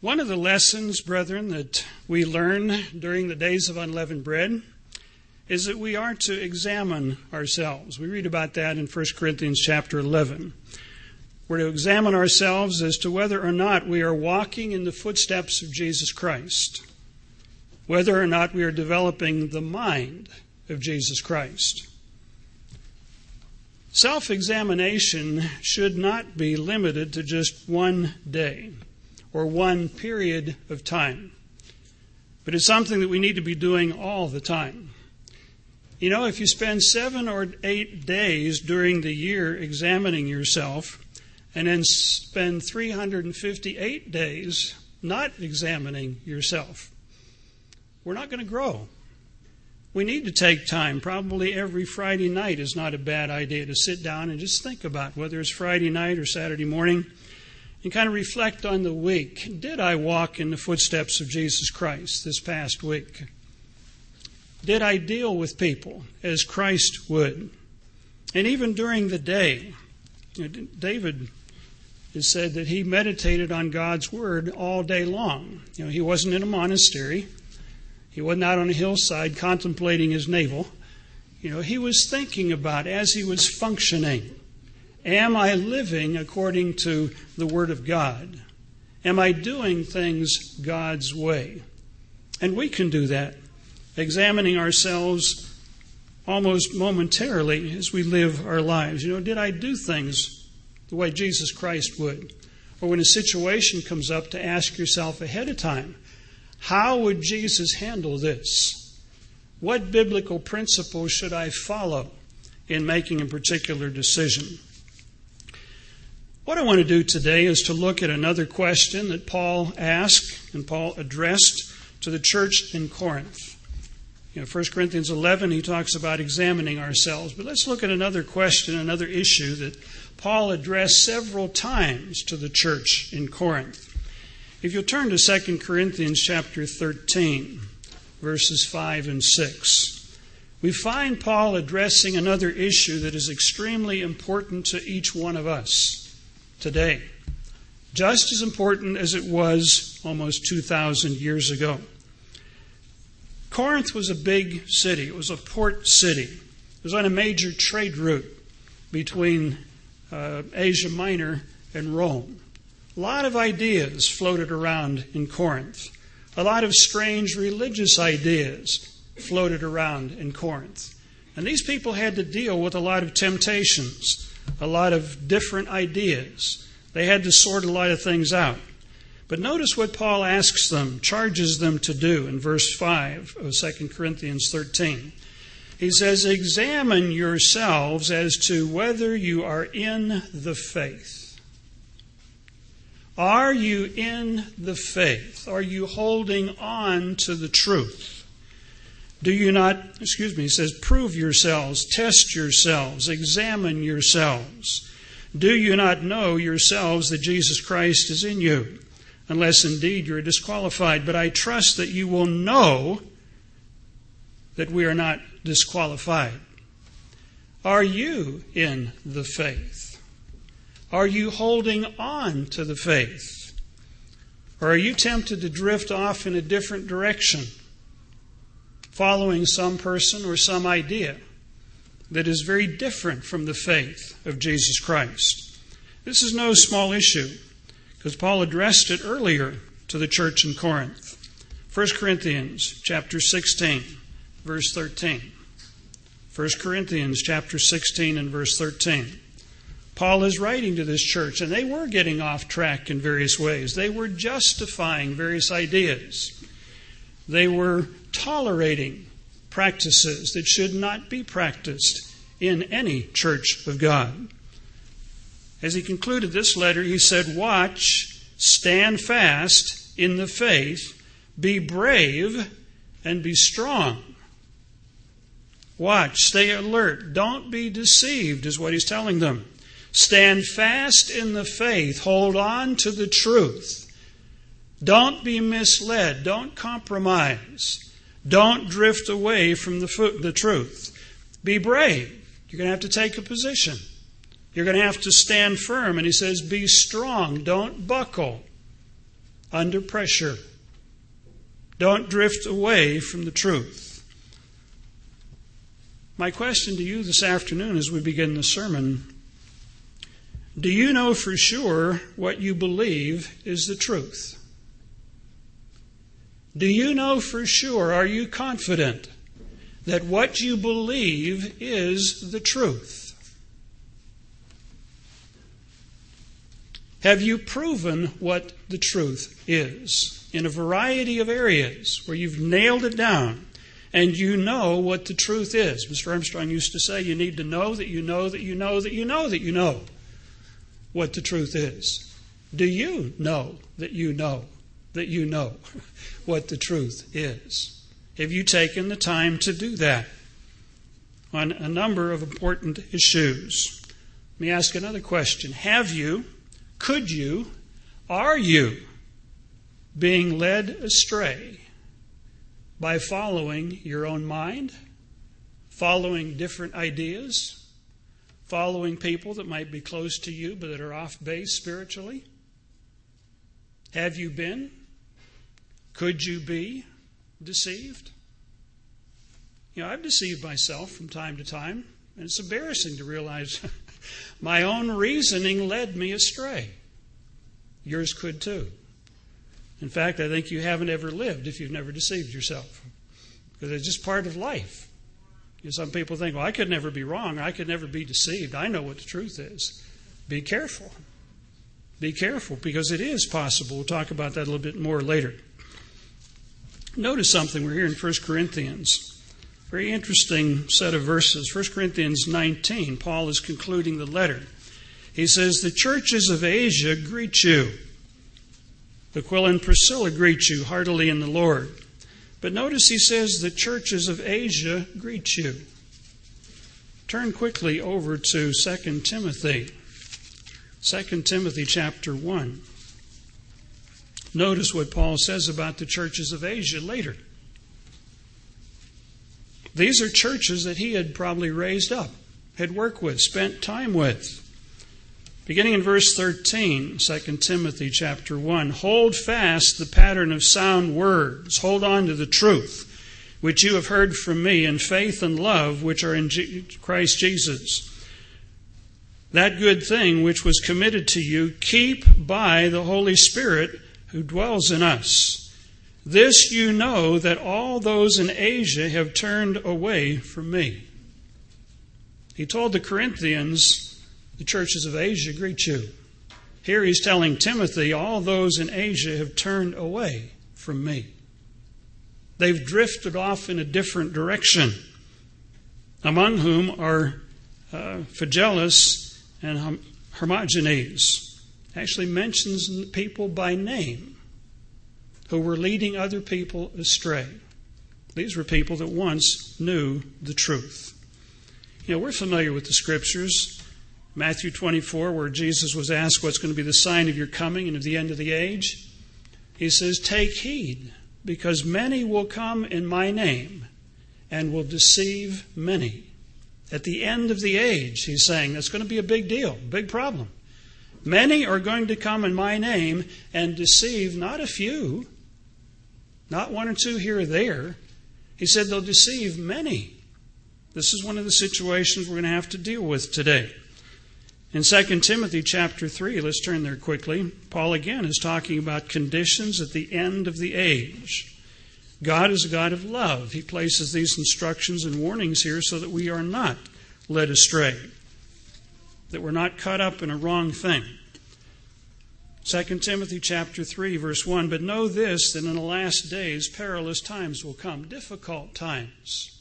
One of the lessons, brethren, that we learn during the days of unleavened bread is that we are to examine ourselves. We read about that in 1 Corinthians chapter 11. We're to examine ourselves as to whether or not we are walking in the footsteps of Jesus Christ, whether or not we are developing the mind of Jesus Christ. Self examination should not be limited to just one day or one period of time. But it's something that we need to be doing all the time. You know, if you spend seven or eight days during the year examining yourself, and then spend 358 days not examining yourself, we're not going to grow. We need to take time. Probably every Friday night is not a bad idea to sit down and just think about whether it's Friday night or Saturday morning and kind of reflect on the week. Did I walk in the footsteps of Jesus Christ this past week? Did I deal with people as Christ would? And even during the day, David has said that he meditated on God's word all day long. You know, he wasn't in a monastery. He wasn't out on a hillside contemplating his navel. You know, he was thinking about as he was functioning Am I living according to the Word of God? Am I doing things God's way? And we can do that, examining ourselves almost momentarily as we live our lives. You know, did I do things the way Jesus Christ would? Or when a situation comes up, to ask yourself ahead of time, how would Jesus handle this? What biblical principles should I follow in making a particular decision? What I want to do today is to look at another question that Paul asked and Paul addressed to the church in Corinth. You know, 1 Corinthians 11, he talks about examining ourselves. But let's look at another question, another issue that Paul addressed several times to the church in Corinth. If you'll turn to 2 Corinthians chapter 13, verses 5 and 6, we find Paul addressing another issue that is extremely important to each one of us today. Just as important as it was almost 2,000 years ago. Corinth was a big city, it was a port city. It was on a major trade route between uh, Asia Minor and Rome. A lot of ideas floated around in Corinth. A lot of strange religious ideas floated around in Corinth. And these people had to deal with a lot of temptations a lot of different ideas. They had to sort a lot of things out. But notice what Paul asks them, charges them to do in verse 5 of 2 Corinthians 13. He says, Examine yourselves as to whether you are in the faith. Are you in the faith? Are you holding on to the truth? Do you not, excuse me, he says, prove yourselves, test yourselves, examine yourselves. Do you not know yourselves that Jesus Christ is in you? Unless indeed you're disqualified. But I trust that you will know that we are not disqualified. Are you in the faith? Are you holding on to the faith? Or are you tempted to drift off in a different direction? Following some person or some idea that is very different from the faith of Jesus Christ. This is no small issue because Paul addressed it earlier to the church in Corinth. 1 Corinthians chapter 16 verse 13. 1 Corinthians chapter 16 and verse 13. Paul is writing to this church, and they were getting off track in various ways. They were justifying various ideas. They were tolerating practices that should not be practiced in any church of God. As he concluded this letter, he said, Watch, stand fast in the faith, be brave, and be strong. Watch, stay alert, don't be deceived, is what he's telling them. Stand fast in the faith, hold on to the truth. Don't be misled, don't compromise. Don't drift away from the, the truth. Be brave. You're going to have to take a position. You're going to have to stand firm. And he says, Be strong. Don't buckle. under pressure. Don't drift away from the truth. My question to you this afternoon as we begin the sermon do you know for sure what you believe is the truth? Do you know for sure, are you confident that what you believe is the truth? Have you proven what the truth is in a variety of areas where you've nailed it down and you know what the truth is? Mr. Armstrong used to say, You need to know that you know that you know that you know that you know what the truth is. Do you know that you know that you know what the truth is? Have you taken the time to do that on a number of important issues? Let me ask another question. Have you could you, are you being led astray by following your own mind, following different ideas, following people that might be close to you but that are off base spiritually? Have you been? Could you be deceived? You know, I've deceived myself from time to time, and it's embarrassing to realize My own reasoning led me astray. Yours could too. In fact, I think you haven't ever lived if you've never deceived yourself. Because it's just part of life. You know, some people think, well, I could never be wrong. I could never be deceived. I know what the truth is. Be careful. Be careful because it is possible. We'll talk about that a little bit more later. Notice something. We're here in 1 Corinthians. Very interesting set of verses. 1 Corinthians 19, Paul is concluding the letter. He says, The churches of Asia greet you. The Aquila and Priscilla greet you heartily in the Lord. But notice he says, The churches of Asia greet you. Turn quickly over to 2 Timothy. 2 Timothy chapter 1. Notice what Paul says about the churches of Asia later. These are churches that he had probably raised up, had worked with, spent time with. Beginning in verse 13, 2 Timothy chapter 1, hold fast the pattern of sound words, hold on to the truth which you have heard from me in faith and love which are in Christ Jesus. That good thing which was committed to you, keep by the Holy Spirit who dwells in us. This you know that all those in Asia have turned away from me. He told the Corinthians, the churches of Asia greet you. Here he's telling Timothy, all those in Asia have turned away from me. They've drifted off in a different direction, among whom are uh, Phygelus and Hermogenes. Actually mentions people by name who were leading other people astray. These were people that once knew the truth. You know, we're familiar with the scriptures. Matthew 24, where Jesus was asked what's going to be the sign of your coming and of the end of the age, he says, Take heed, because many will come in my name and will deceive many. At the end of the age, he's saying that's going to be a big deal, big problem. Many are going to come in my name and deceive not a few, not one or two here or there. He said they'll deceive many. This is one of the situations we're going to have to deal with today. In 2 Timothy chapter 3, let's turn there quickly. Paul again is talking about conditions at the end of the age. God is a God of love. He places these instructions and warnings here so that we are not led astray, that we're not caught up in a wrong thing. 2 Timothy chapter 3 verse 1 but know this that in the last days perilous times will come difficult times.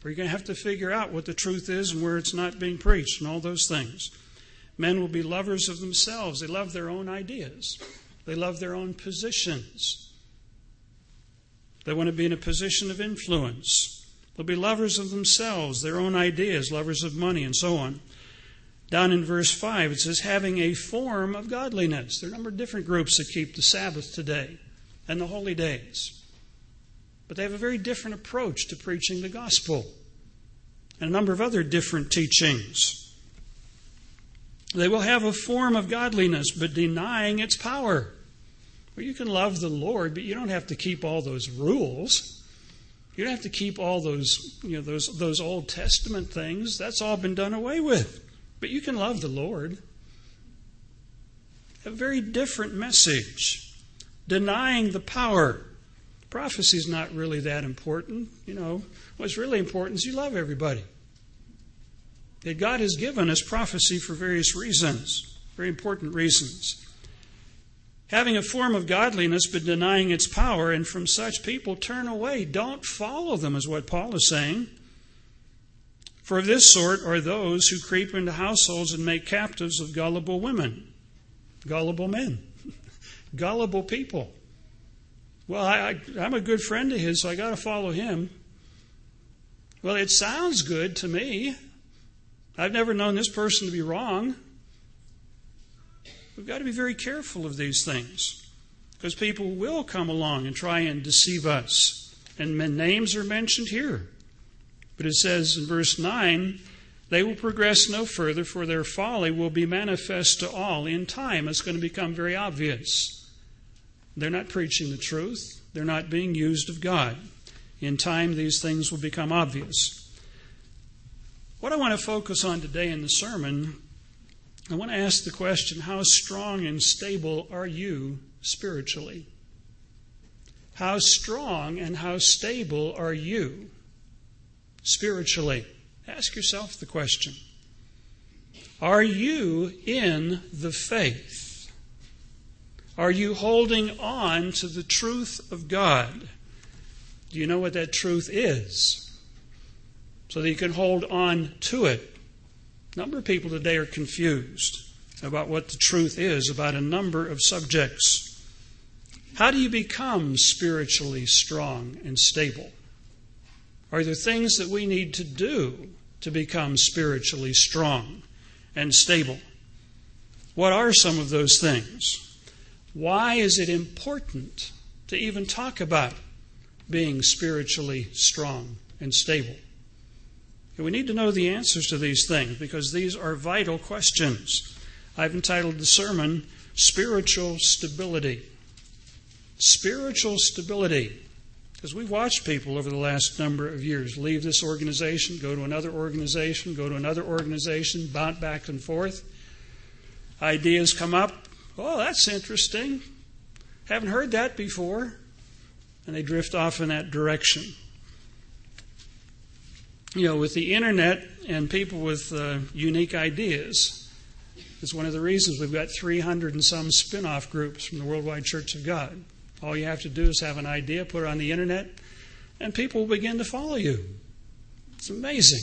Where you're going to have to figure out what the truth is and where it's not being preached and all those things. Men will be lovers of themselves. They love their own ideas. They love their own positions. They want to be in a position of influence. They'll be lovers of themselves their own ideas lovers of money and so on down in verse 5, it says, having a form of godliness. There are a number of different groups that keep the Sabbath today and the holy days. But they have a very different approach to preaching the gospel and a number of other different teachings. They will have a form of godliness, but denying its power. Well, you can love the Lord, but you don't have to keep all those rules. You don't have to keep all those, you know, those those Old Testament things. That's all been done away with. But you can love the Lord. A very different message. Denying the power. Prophecy is not really that important. You know, what's really important is you love everybody. That God has given us prophecy for various reasons, very important reasons. Having a form of godliness but denying its power, and from such people turn away. Don't follow them, is what Paul is saying. For of this sort are those who creep into households and make captives of gullible women, gullible men, gullible people. Well, I, am a good friend of his, so I got to follow him. Well, it sounds good to me. I've never known this person to be wrong. We've got to be very careful of these things because people will come along and try and deceive us. And names are mentioned here. But it says in verse 9, they will progress no further, for their folly will be manifest to all. In time, it's going to become very obvious. They're not preaching the truth, they're not being used of God. In time, these things will become obvious. What I want to focus on today in the sermon I want to ask the question how strong and stable are you spiritually? How strong and how stable are you spiritually? Ask yourself the question. Are you in the faith? Are you holding on to the truth of God? Do you know what that truth is? So that you can hold on to it a number of people today are confused about what the truth is about a number of subjects. How do you become spiritually strong and stable? Are there things that we need to do to become spiritually strong and stable? What are some of those things? Why is it important to even talk about being spiritually strong and stable? And we need to know the answers to these things because these are vital questions. I've entitled the sermon Spiritual Stability. Spiritual stability. Because we've watched people over the last number of years leave this organization, go to another organization, go to another organization, bounce back and forth. Ideas come up. Oh, that's interesting. Haven't heard that before. And they drift off in that direction you know, with the internet and people with uh, unique ideas, it's one of the reasons we've got 300 and some spin off groups from the Worldwide Church of God. All you have to do is have an idea, put it on the internet, and people will begin to follow you. It's amazing.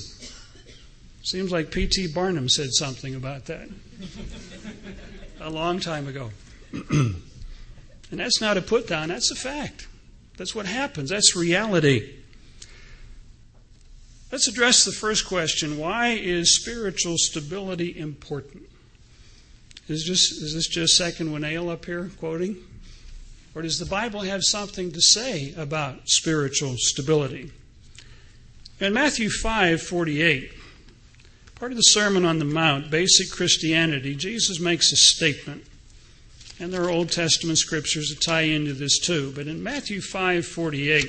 Seems like P.T. Barnum said something about that a long time ago. and that's not a put down, that's a fact. That's what happens, that's reality. Let's address the first question why is spiritual stability important? Is, is this just second Winnail up here quoting? Or does the Bible have something to say about spiritual stability? In Matthew 5 48, part of the Sermon on the Mount, Basic Christianity, Jesus makes a statement. And there are Old Testament scriptures that tie into this too. But in Matthew 5 48,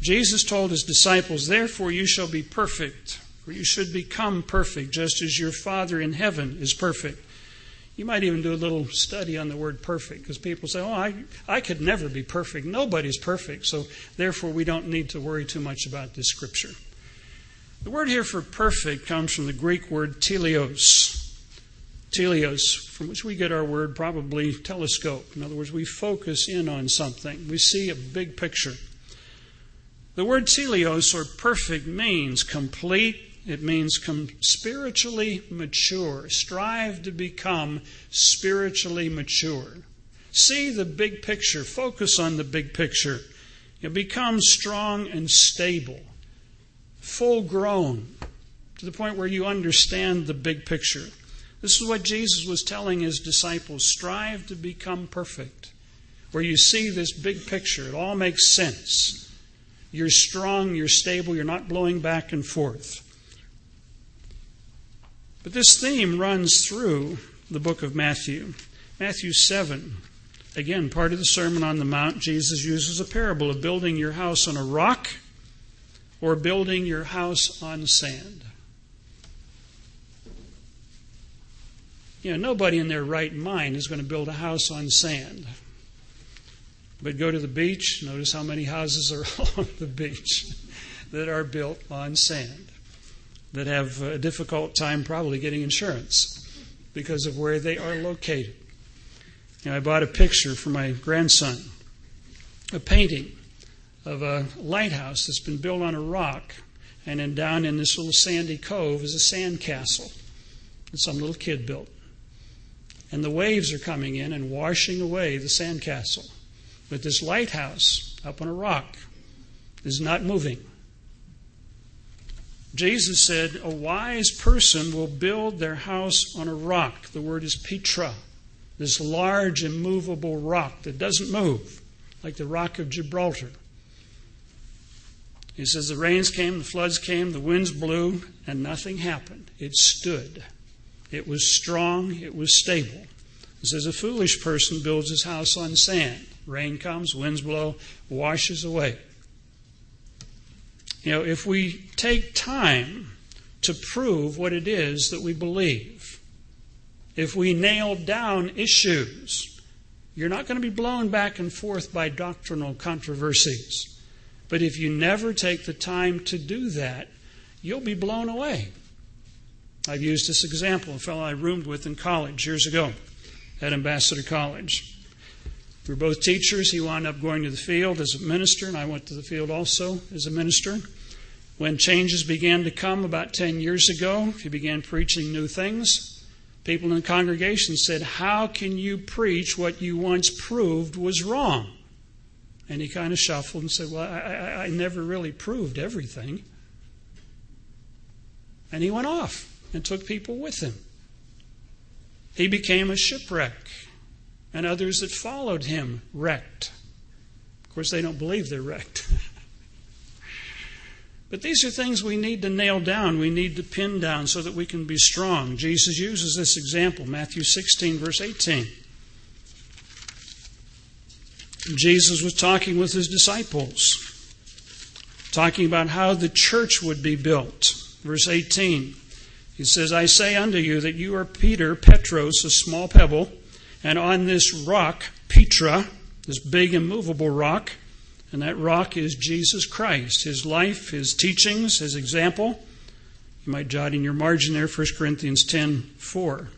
Jesus told his disciples, Therefore you shall be perfect, for you should become perfect, just as your Father in heaven is perfect. You might even do a little study on the word perfect, because people say, Oh, I, I could never be perfect. Nobody's perfect, so therefore we don't need to worry too much about this scripture. The word here for perfect comes from the Greek word teleos. Teleos, from which we get our word probably telescope. In other words, we focus in on something, we see a big picture. The word teleos or perfect means complete, it means spiritually mature. Strive to become spiritually mature. See the big picture, focus on the big picture. You become strong and stable, full grown, to the point where you understand the big picture. This is what Jesus was telling his disciples strive to become perfect, where you see this big picture. It all makes sense. You're strong, you're stable, you're not blowing back and forth. But this theme runs through the book of Matthew. Matthew 7, Again, part of the Sermon on the Mount, Jesus uses a parable of building your house on a rock or building your house on sand. You know, nobody in their right mind is going to build a house on sand. But go to the beach, notice how many houses are along the beach that are built on sand, that have a difficult time probably getting insurance because of where they are located. Know, I bought a picture for my grandson, a painting of a lighthouse that's been built on a rock, and then down in this little sandy cove is a sand castle that some little kid built. And the waves are coming in and washing away the sand castle. But this lighthouse up on a rock is not moving. Jesus said, A wise person will build their house on a rock. The word is Petra, this large, immovable rock that doesn't move, like the rock of Gibraltar. He says, The rains came, the floods came, the winds blew, and nothing happened. It stood. It was strong, it was stable. He says, A foolish person builds his house on sand. Rain comes, winds blow, washes away. You know, if we take time to prove what it is that we believe, if we nail down issues, you're not going to be blown back and forth by doctrinal controversies. But if you never take the time to do that, you'll be blown away. I've used this example, a fellow I roomed with in college years ago at Ambassador College. We were both teachers. He wound up going to the field as a minister, and I went to the field also as a minister. When changes began to come about 10 years ago, he began preaching new things. People in the congregation said, How can you preach what you once proved was wrong? And he kind of shuffled and said, Well, I, I, I never really proved everything. And he went off and took people with him. He became a shipwreck and others that followed him wrecked. Of course, they don't believe they're wrecked. but these are things we need to nail down, we need to pin down so that we can be strong. Jesus uses this example, Matthew 16, verse 18. Jesus was talking with his disciples, talking about how the church would be built. Verse 18, he says, I say unto you that you are Peter, Petros, a small pebble and on this rock, Petra, this big immovable rock, and that rock is Jesus Christ, his life, his teachings, his example. You might jot in your margin there 1 Corinthians 10 4.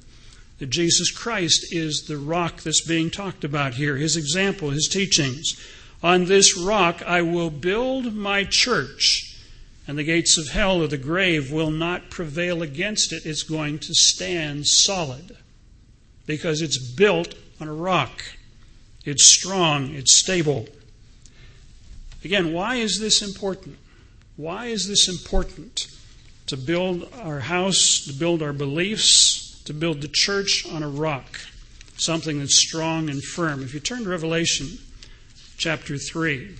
That Jesus Christ is the rock that's being talked about here, his example, his teachings. On this rock I will build my church, and the gates of hell or the grave will not prevail against it. It's going to stand solid because it's built on a rock. It's strong, it's stable. Again, why is this important? Why is this important? To build our house, to build our beliefs, to build the church on a rock, something that's strong and firm. If you turn to Revelation chapter 3,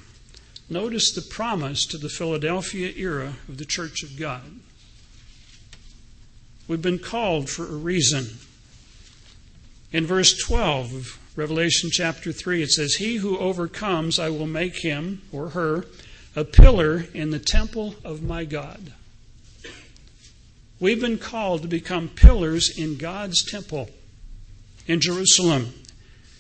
notice the promise to the Philadelphia era of the church of God. We've been called for a reason. In verse 12 of Revelation chapter 3, it says, He who overcomes, I will make him or her a pillar in the temple of my God. We've been called to become pillars in God's temple in Jerusalem.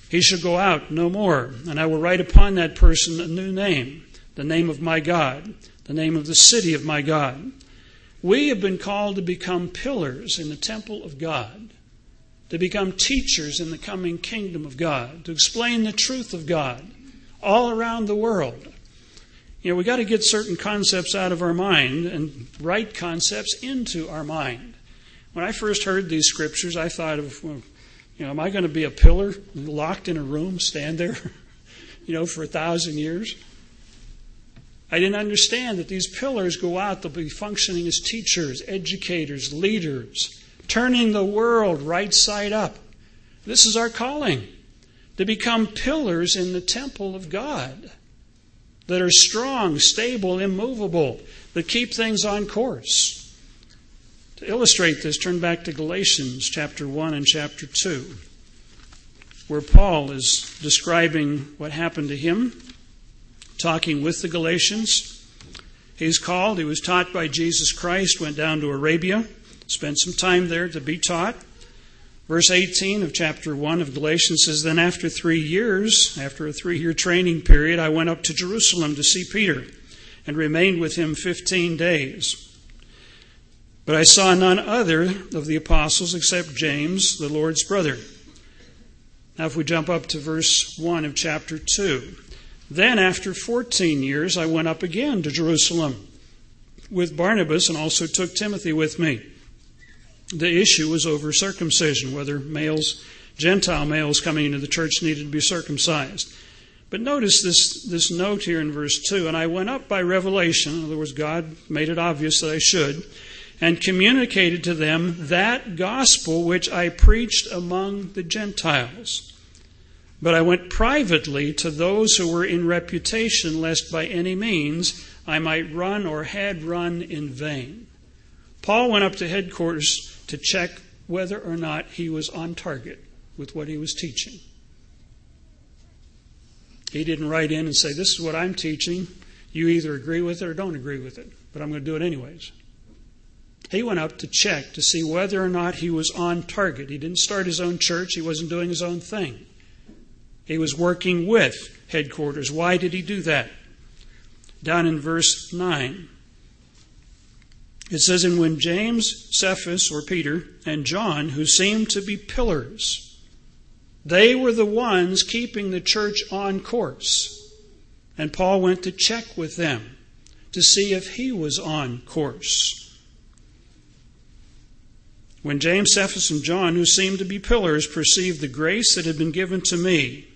He shall go out no more, and I will write upon that person a new name, the name of my God, the name of the city of my God. We have been called to become pillars in the temple of God to become teachers in the coming kingdom of God, to explain the truth of God all around the world. You know, we got to get certain concepts out of our mind and right concepts into our mind. When I first heard these scriptures, I thought of, well, you know, am I going to be a pillar locked in a room, stand there, you know, for a thousand years? I didn't understand that these pillars go out, they'll be functioning as teachers, educators, leaders, turning the world right side up. This is our calling to become pillars in the temple of God that are strong, stable, immovable, that keep things on course. To illustrate this, turn back to Galatians chapter 1 and chapter 2. where Paul is describing what happened to him, talking with the Galatians. He's called, he was taught by Jesus Christ, went down to Arabia, spent some time there to be taught. Verse 18 of chapter 1 of Galatians says, Then after three years, after a three year training period, I went up to Jerusalem to see Peter and remained with him 15 days. But I saw none other of the apostles except James, the Lord's brother. Now, if we jump up to verse 1 of chapter 2. Then, after 14 years, I went up again to Jerusalem with Barnabas and also took Timothy with me. The issue was over circumcision, whether males, Gentile males coming into the church needed to be circumcised. But notice this, this note here in verse 2 and I went up by revelation, in other words, God made it obvious that I should and communicated to them that gospel which I preached among the Gentiles. But I went privately to those who were in reputation, lest by any means I might run or had run in vain. Paul went up to headquarters to check whether or not he was on target with what he was teaching. He didn't write in and say, This is what I'm teaching. You either agree with it or don't agree with it, but I'm going to do it anyways. He went up to check to see whether or not he was on target. He didn't start his own church, he wasn't doing his own thing. He was working with headquarters. Why did he do that? Down in verse 9, it says, And when James, Cephas, or Peter, and John, who seemed to be pillars, they were the ones keeping the church on course. And Paul went to check with them to see if he was on course. When James, Cephas, and John, who seemed to be pillars, perceived the grace that had been given to me,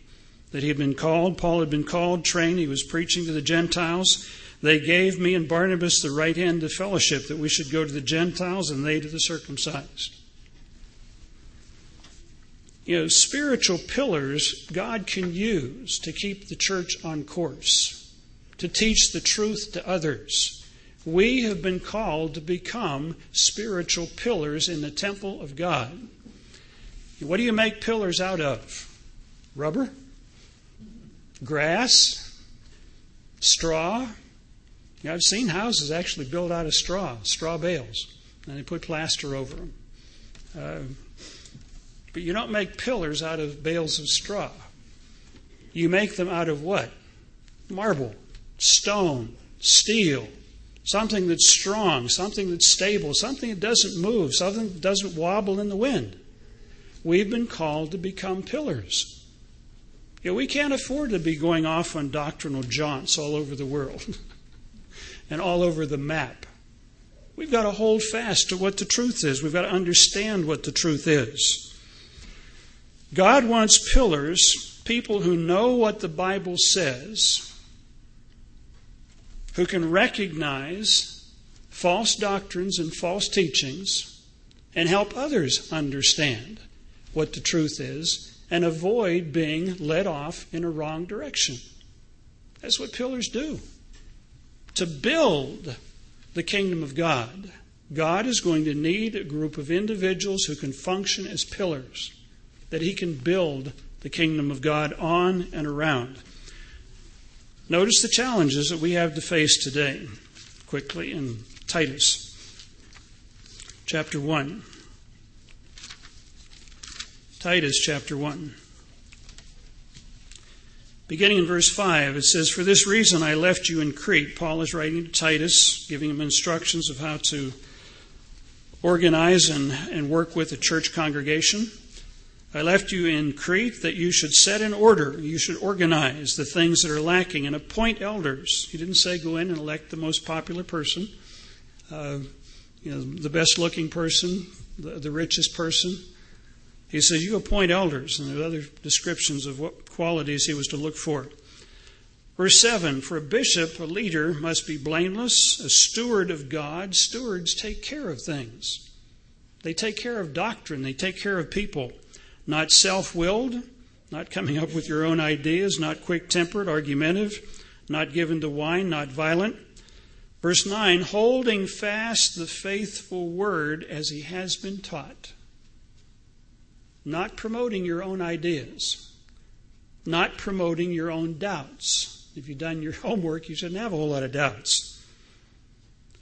that he had been called, Paul had been called, trained, he was preaching to the Gentiles, they gave me and Barnabas the right hand of fellowship that we should go to the Gentiles and they to the circumcised. You know, spiritual pillars God can use to keep the church on course, to teach the truth to others we have been called to become spiritual pillars in the temple of God. What do you make pillars out of? Rubber? Grass? Straw? You I've seen houses actually built out of straw, straw bales, and they put plaster over them. Uh, but you don't make pillars out of bales of straw. You make them out of what? Marble, stone, steel, something that's strong, something that's stable, something that doesn't move, something that doesn't wobble in the wind. We've been called to become pillars. You know, we can't afford to be going off on doctrinal jaunts all over the world and all over the map. We've got to hold fast to what the truth is. We've got to understand what the truth is. God wants pillars, people who know what the Bible says, who can recognize false doctrines and false teachings and help others understand what the truth is and avoid being led off in a wrong direction. That's what pillars do. To build the kingdom of God, God is going to need a group of individuals who can function as pillars, that He can build the kingdom of God on and around. Notice the challenges that we have to face today, quickly in Titus chapter 1. Titus chapter 1. Beginning in verse 5, it says, For this reason I left you in Crete. Paul is writing to Titus, giving him instructions of how to organize and, and work with a church congregation. I left you in Crete that you should set in order, you should organize the things that are lacking and appoint elders. He didn't say go in and elect the most popular person, uh, you know, the best looking person, the, the richest person. He says you appoint elders, and there are other descriptions of what qualities he was to look for. Verse 7 For a bishop, a leader, must be blameless, a steward of God. Stewards take care of things, they take care of doctrine, they take care of people not self willed, not coming up with your own ideas, not quick tempered, argumentative, not given to wine, not violent. Verse 9, holding fast the faithful word as he has been taught. Not promoting your own ideas, not promoting your own doubts. If you've done your homework, you shouldn't have a whole lot of doubts.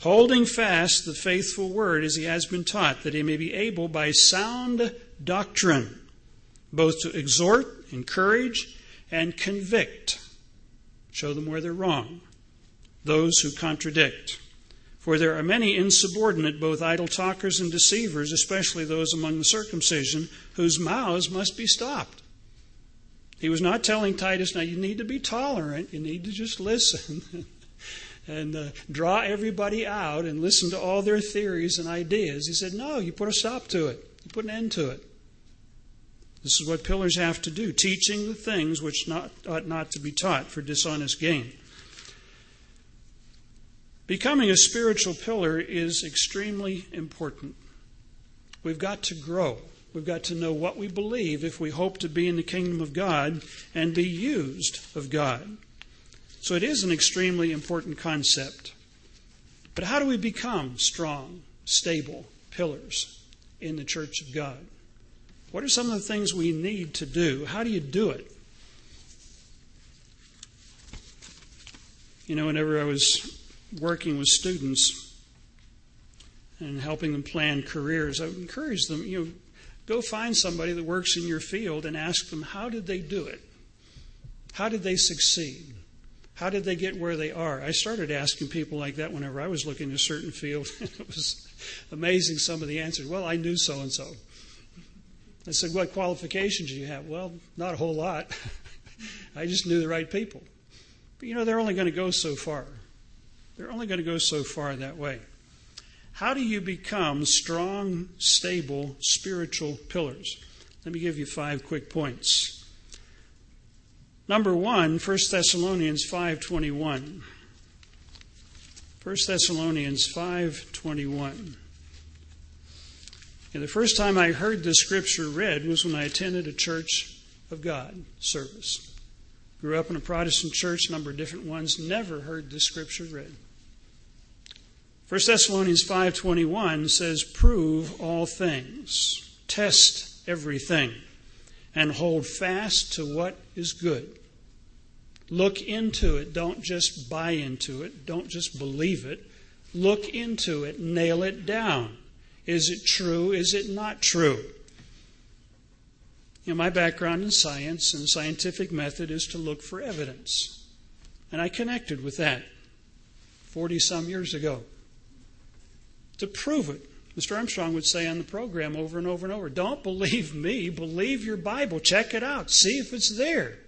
Holding fast the faithful word as he has been taught, that he may be able by sound doctrine both to exhort, encourage, and convict, show them where they're wrong, those who contradict. For there are many insubordinate, both idle talkers and deceivers, especially those among the circumcision, whose mouths must be stopped. He was not telling Titus, now you need to be tolerant, you need to just listen and uh, draw everybody out and listen to all their theories and ideas. He said, no, you put a stop to it, you put an end to it. This is what pillars have to do, teaching the things which not, ought not to be taught for dishonest gain. Becoming a spiritual pillar is extremely important. We've got to grow. We've got to know what we believe if we hope to be in the kingdom of God and be used of God. So it is an extremely important concept. But how do we become strong, stable pillars in the church of God? What are some of the things we need to do? How do you do it? You know, whenever I was working with students and helping them plan careers, I would encourage them, you know, go find somebody that works in your field and ask them, how did they do it? How did they succeed? How did they get where they are? I started asking people like that whenever I was looking at a certain field. it was amazing some of the answers. Well, I knew so and so. I said, What qualifications do you have? Well, not a whole lot. I just knew the right people. But you know, they're only going to go so far. They're only going to go so far that way. How do you become strong, stable, spiritual pillars? Let me give you five quick points. Number one, 1 Thessalonians 5.21. 1 Thessalonians 5.21. And the first time I heard this scripture read was when I attended a Church of God service. Grew up in a Protestant church, number of different ones, never heard this scripture read. 1 Thessalonians 5:21 says prove all things, test everything, and hold fast to what is good. Look into it, don't just buy into it, don't just believe it. Look into it, nail it down. Is it true? Is it not true? You know, my background in science and scientific method is to look for evidence. And I connected with that 40 some years ago to prove it. Mr. Armstrong would say on the program over and over and over don't believe me, believe your Bible. Check it out, see if it's there.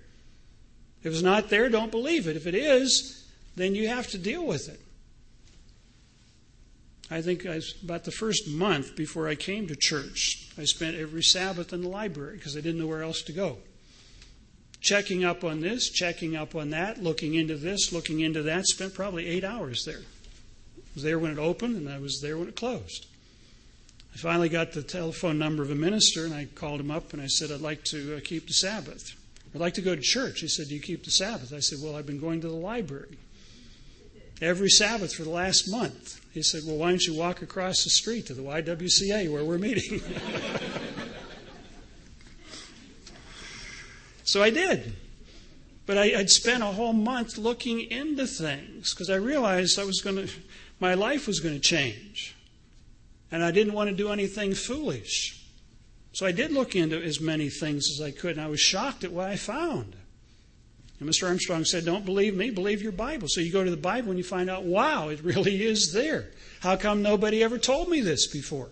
If it's not there, don't believe it. If it is, then you have to deal with it. I think I was about the first month before I came to church, I spent every Sabbath in the library because I didn't know where else to go. Checking up on this, checking up on that, looking into this, looking into that. Spent probably eight hours there was there when it opened, and I was there when it closed. I finally got the telephone number of a minister, and I called him up and I said, I'd like to uh, keep the Sabbath. I'd like to go to church. He said, Do you keep the Sabbath? I said, Well, I've been going to the library every Sabbath for the last month. He said, Well, why don't you walk across the street to the YWCA where we're meeting? so I did. But I, would spent a whole month looking into things because I realized I was going to my life was going to change. And I didn't want to do anything foolish. So I did look into as many things as I could, and I was shocked at what I found. And Mr. Armstrong said, Don't believe me, believe your Bible. So you go to the Bible and you find out, wow, it really is there. How come nobody ever told me this before?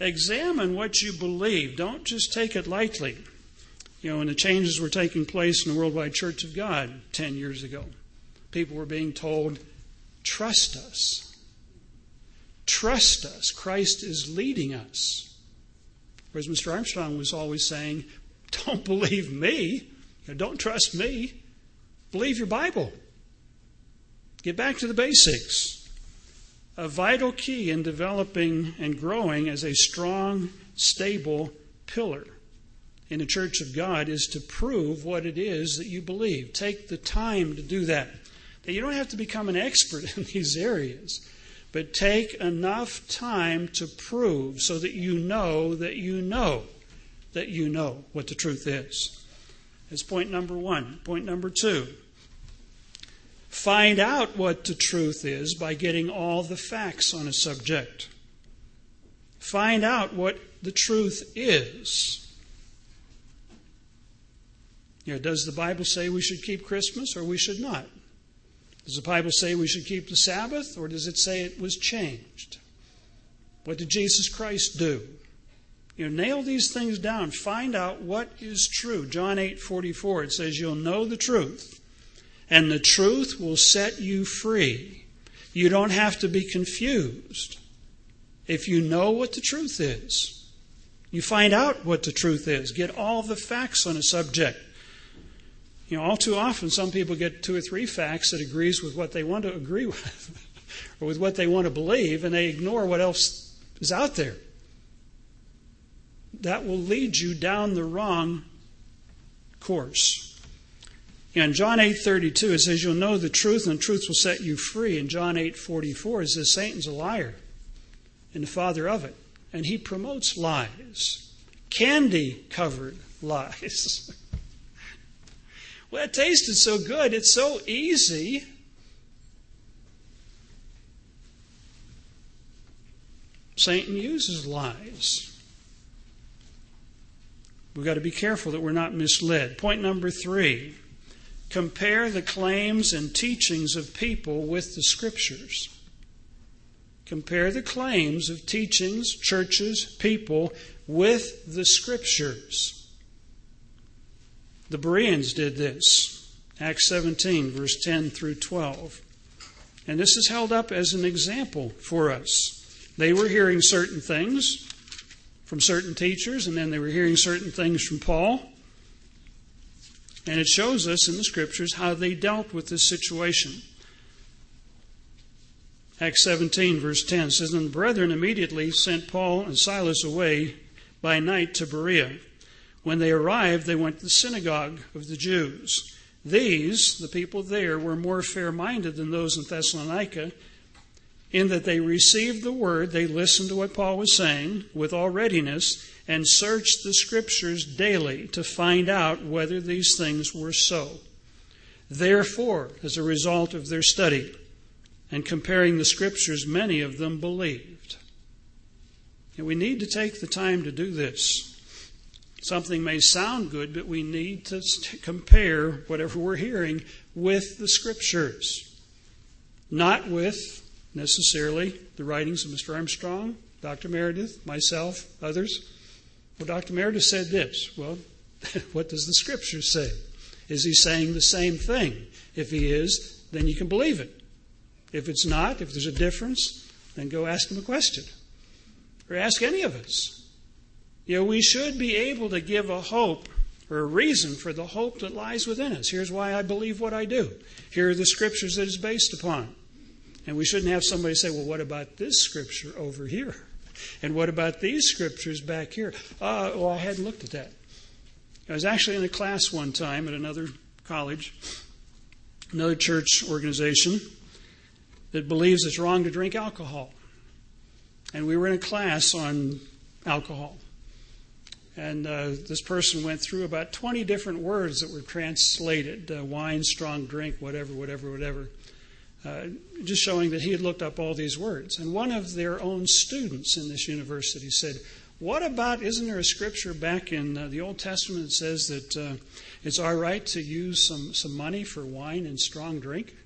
Examine what you believe. Don't just take it lightly. You know, when the changes were taking place in the Worldwide Church of God 10 years ago, people were being told, trust us. Trust us. Christ is leading us. Whereas Mr. Armstrong was always saying, don't believe me. don't trust me. Believe your Bible. Get back to the basics. A vital key in developing and growing as a strong, stable pillar in the church of God is to prove what it is that you believe. Take the time to do that. Now, you don't have to become an expert in these areas, but take enough time to prove so that you know that you know that you know what the truth is. That's point number one. Point number two find out what the truth is by getting all the facts on a subject. Find out what the truth is. You know, does the Bible say we should keep Christmas or we should not? Does the Bible say we should keep the Sabbath or does it say it was changed? What did Jesus Christ do? You know, nail these things down. Find out what is true. John 8 44, it says, You'll know the truth, and the truth will set you free. You don't have to be confused if you know what the truth is. You find out what the truth is. Get all the facts on a subject. You know, all too often some people get two or three facts that agrees with what they want to agree with or with what they want to believe and they ignore what else is out there. That will lead you down the wrong course. In John 8:32 it says you'll know the truth and the truth will set you free. In John 8:44 it says Satan's a liar and the father of it and he promotes lies. Candy covered lies. well, it tasted so good. It's so easy. Satan uses lies. We've got to be careful that we're not misled. Point number three compare the claims and teachings of people with the scriptures. Compare the claims of teachings, churches, people with the scriptures. The Bereans did this. Acts 17, verse 10 through 12. And this is held up as an example for us. They were hearing certain things from certain teachers, and then they were hearing certain things from Paul. And it shows us in the scriptures how they dealt with this situation. Acts 17, verse 10 says, And the brethren immediately sent Paul and Silas away by night to Berea. When they arrived, they went to the synagogue of the Jews. These, the people there, were more fair minded than those in Thessalonica, in that they received the word, they listened to what Paul was saying with all readiness, and searched the scriptures daily to find out whether these things were so. Therefore, as a result of their study and comparing the scriptures, many of them believed. And we need to take the time to do this. Something may sound good, but we need to compare whatever we're hearing with the scriptures, not with necessarily the writings of Mr. Armstrong, Dr. Meredith, myself, others. Well, Dr. Meredith said this. Well, what does the scripture say? Is he saying the same thing? If he is, then you can believe it. If it's not, if there's a difference, then go ask him a question. Or ask any of us. You know, we should be able to give a hope or a reason for the hope that lies within us. Here's why I believe what I do. Here are the scriptures that it's based upon. And we shouldn't have somebody say, well, what about this scripture over here? And what about these scriptures back here? Uh, well, I hadn't looked at that. I was actually in a class one time at another college, another church organization that believes it's wrong to drink alcohol. And we were in a class on alcohol. And uh, this person went through about 20 different words that were translated uh, wine, strong drink, whatever, whatever, whatever. Uh, just showing that he had looked up all these words. And one of their own students in this university said, What about, isn't there a scripture back in uh, the Old Testament that says that uh, it's all right to use some, some money for wine and strong drink?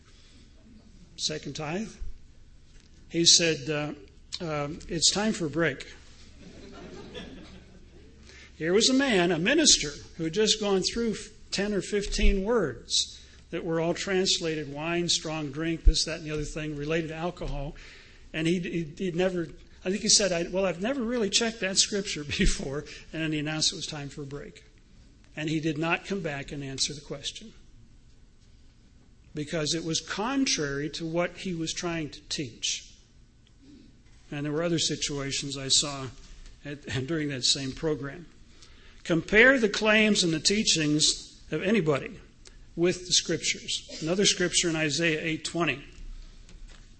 Second tithe? He said, uh, um, It's time for a break. Here was a man, a minister, who had just gone through 10 or 15 words that were all translated wine, strong drink, this, that, and the other thing related to alcohol. And he'd, he'd, never, I think he said, Well, I've never really checked that scripture before. And then he announced it was time for a break. And he did not come back and answer the question because it was contrary to what he was trying to teach. And there were other situations I saw at, during that same program. Compare the claims and the teachings of anybody with the scriptures. Another scripture in Isaiah 8:20.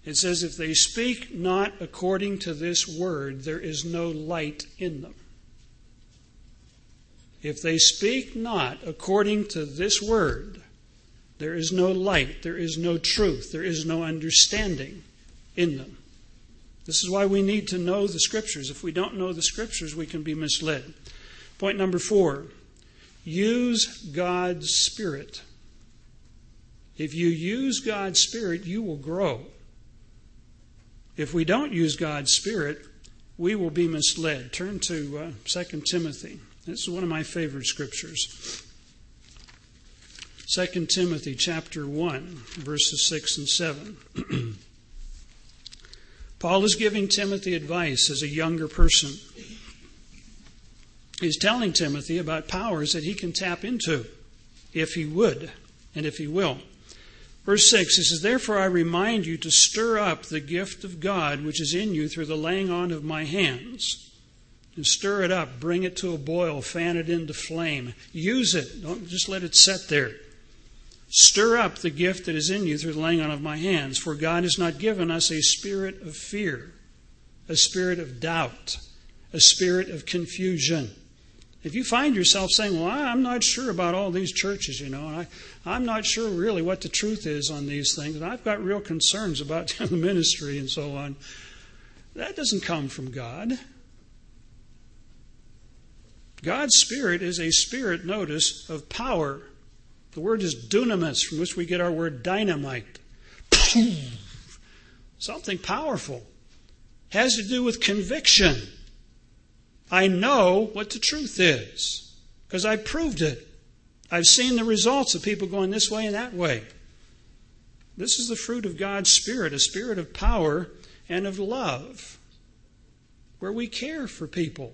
It says, If they speak not according to this word, there is no light in them. If they speak not according to this word, there is no light, there is no truth, there is no understanding in them. This is why we need to know the Scriptures. If we don't know the Scriptures, we can be misled. Point number four use God's Spirit. If you use God's Spirit, you will grow. If we don't use God's Spirit, we will be misled. Turn to uh, 2 Timothy. This is one of my favorite scriptures. 2 Timothy chapter 1, verses 6 and 7. Paul is giving Timothy advice as a younger person. He's telling Timothy about powers that he can tap into if he would and if he will. Verse 6, he says, Therefore I remind you to stir up the gift of God which is in you through the laying on of my hands. And stir it up, bring it to a boil, fan it into flame. Use it, don't just let it sit there. Stir up the gift that is in you through the laying on of my hands, for God has not given us a spirit of fear, a spirit of doubt, a spirit of confusion. If you find yourself saying, Well, I'm not sure about all these churches, you know, I, I'm not sure really what the truth is on these things, and I've got real concerns about the ministry and so on, that doesn't come from God. God's Spirit is a spirit, notice, of power the word is dunamis, from which we get our word dynamite. Something powerful. Has to do with conviction. I know what the truth is because I proved it. I've seen the results of people going this way and that way. This is the fruit of God's Spirit, a spirit of power and of love, where we care for people,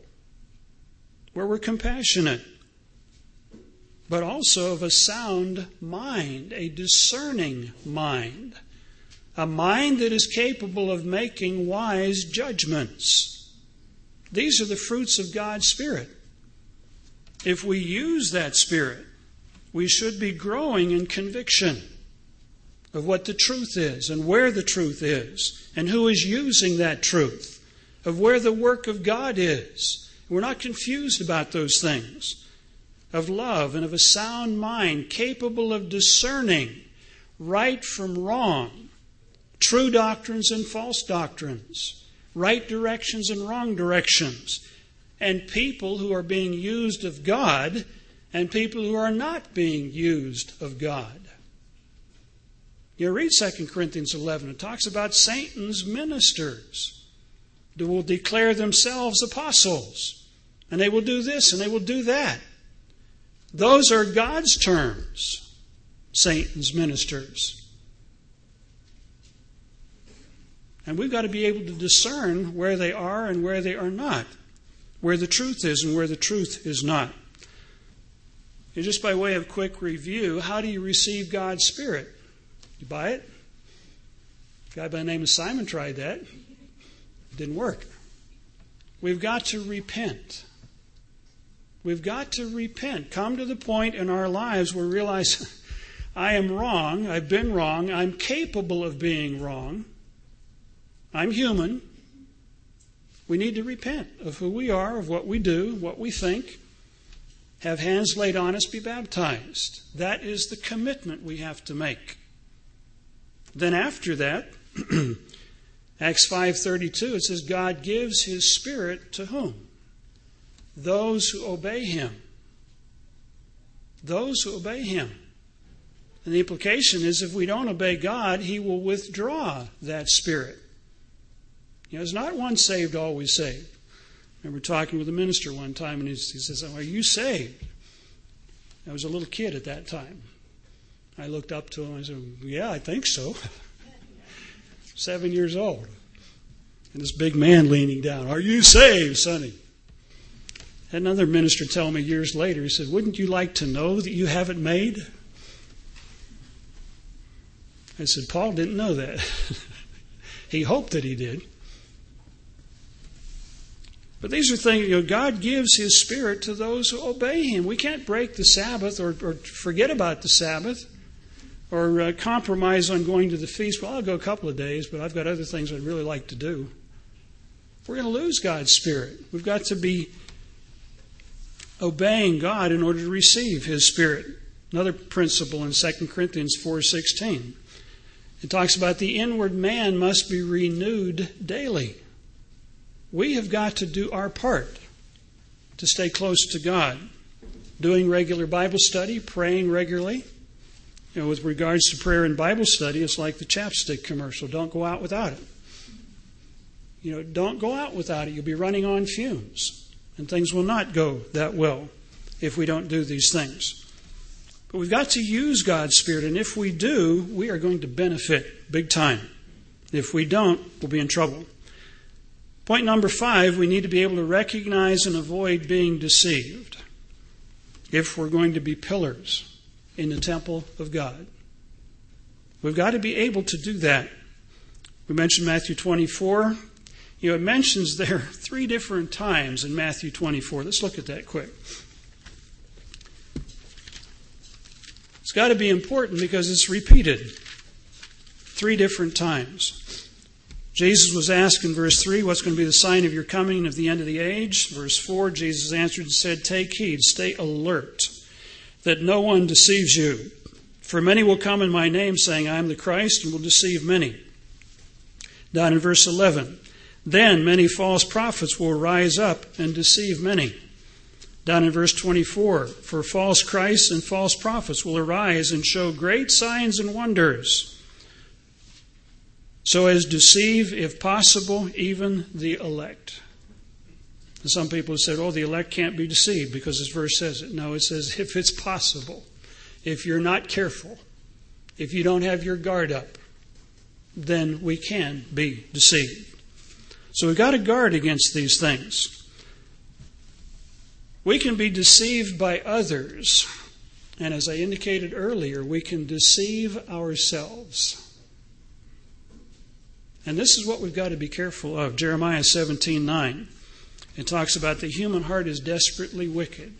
where we're compassionate but also of a sound mind, a discerning mind, a mind that is capable of making wise judgments. These are the fruits of God's Spirit. If we use that Spirit, we should be growing in conviction of what the truth is and where the truth is and who is using that truth, of where the work of God is. We're not confused about those things of love and of a sound mind, capable of discerning right from wrong, true doctrines and false doctrines, right directions and wrong directions, and people who are being used of God and people who are not being used of God. You read 2 Corinthians 11, it talks about Satan's ministers who will declare themselves apostles, and they will do this and they will do that. Those are God's terms, Satan's ministers. And we've got to be able to discern where they are and where they are not, where the truth is and where the truth is not. And just by way of quick review, how do you receive God's Spirit? You buy it? A guy by the name of Simon tried that. It didn't work. We've got to repent. We've got to repent. Come to the point in our lives where we realize I am wrong, I've been wrong, I'm capable of being wrong, I'm human. We need to repent of who we are, of what we do, what we think. Have hands laid on us, be baptized. That is the commitment we have to make. Then after that, Acts 5:32 it says God gives his spirit to whom? those who obey him. Those who obey him. And the implication is if we don't obey God, he will withdraw that spirit. You know, it's not one saved, always saved. I remember talking with a minister one time, and he, he says, Are you saved? I was a little kid at that time. I looked up to him and I said, Yeah, I think so. Seven years old. And this big man leaning down, Are you saved, sonny? Had another minister tell me years later, he said, Wouldn't you like to know that you haven't made? I said, Paul didn't know that. he hoped that he did. But these are things, you know, God gives His Spirit to those who obey Him. We can't break the Sabbath or, or forget about the Sabbath. or uh, compromise on going to the feast. Well, I'll go a couple of days, but I've got other things I'd really like to do. We're going to lose God's Spirit. We've got to be obeying God in order to receive His Spirit. Another principle in 2 Corinthians 4:16. It talks about the inward man must be renewed daily. We have got to do our part to stay close to God. Doing regular Bible study, praying regularly. You know, with regards to prayer and Bible study, it's like the chapstick commercial. Don't go out without it. You know, don't go out without it. You'll be running on fumes. And things will not go that well if we don't do these things. But we've got to use God's Spirit, and if we do, we are going to benefit big time. If we don't, we'll be in trouble. Point number five, we need to be able to recognize and avoid being deceived if we're going to be pillars in the temple of God. We've got to be able to do that. We mentioned Matthew 24. You know, it mentions there three different times in Matthew 24. Let's look at that quick. It's got to be important because it's repeated three different times. Jesus was asked in verse 3, What's going to be the sign of your coming of the end of the age? Verse 4, Jesus answered and said, Take heed, stay alert, that no one deceives you. For many will come in my name, saying, I am the Christ, and will deceive many. Down in verse 11, Then many false prophets will rise up and deceive many. Down in verse 24, for false Christs and false prophets will arise and show great signs and wonders, so as deceive, if possible, even the elect. And some people have said, oh, the elect can't be deceived because this verse says it. No, it says, if it's possible, if you're not careful, if you don't have your guard up, then we can be deceived. So we've got to guard against these things. We can be deceived by others. And as I indicated earlier, we can deceive ourselves. And this is what we've got to be careful of. Jeremiah 17 9. It talks about the human heart is desperately wicked.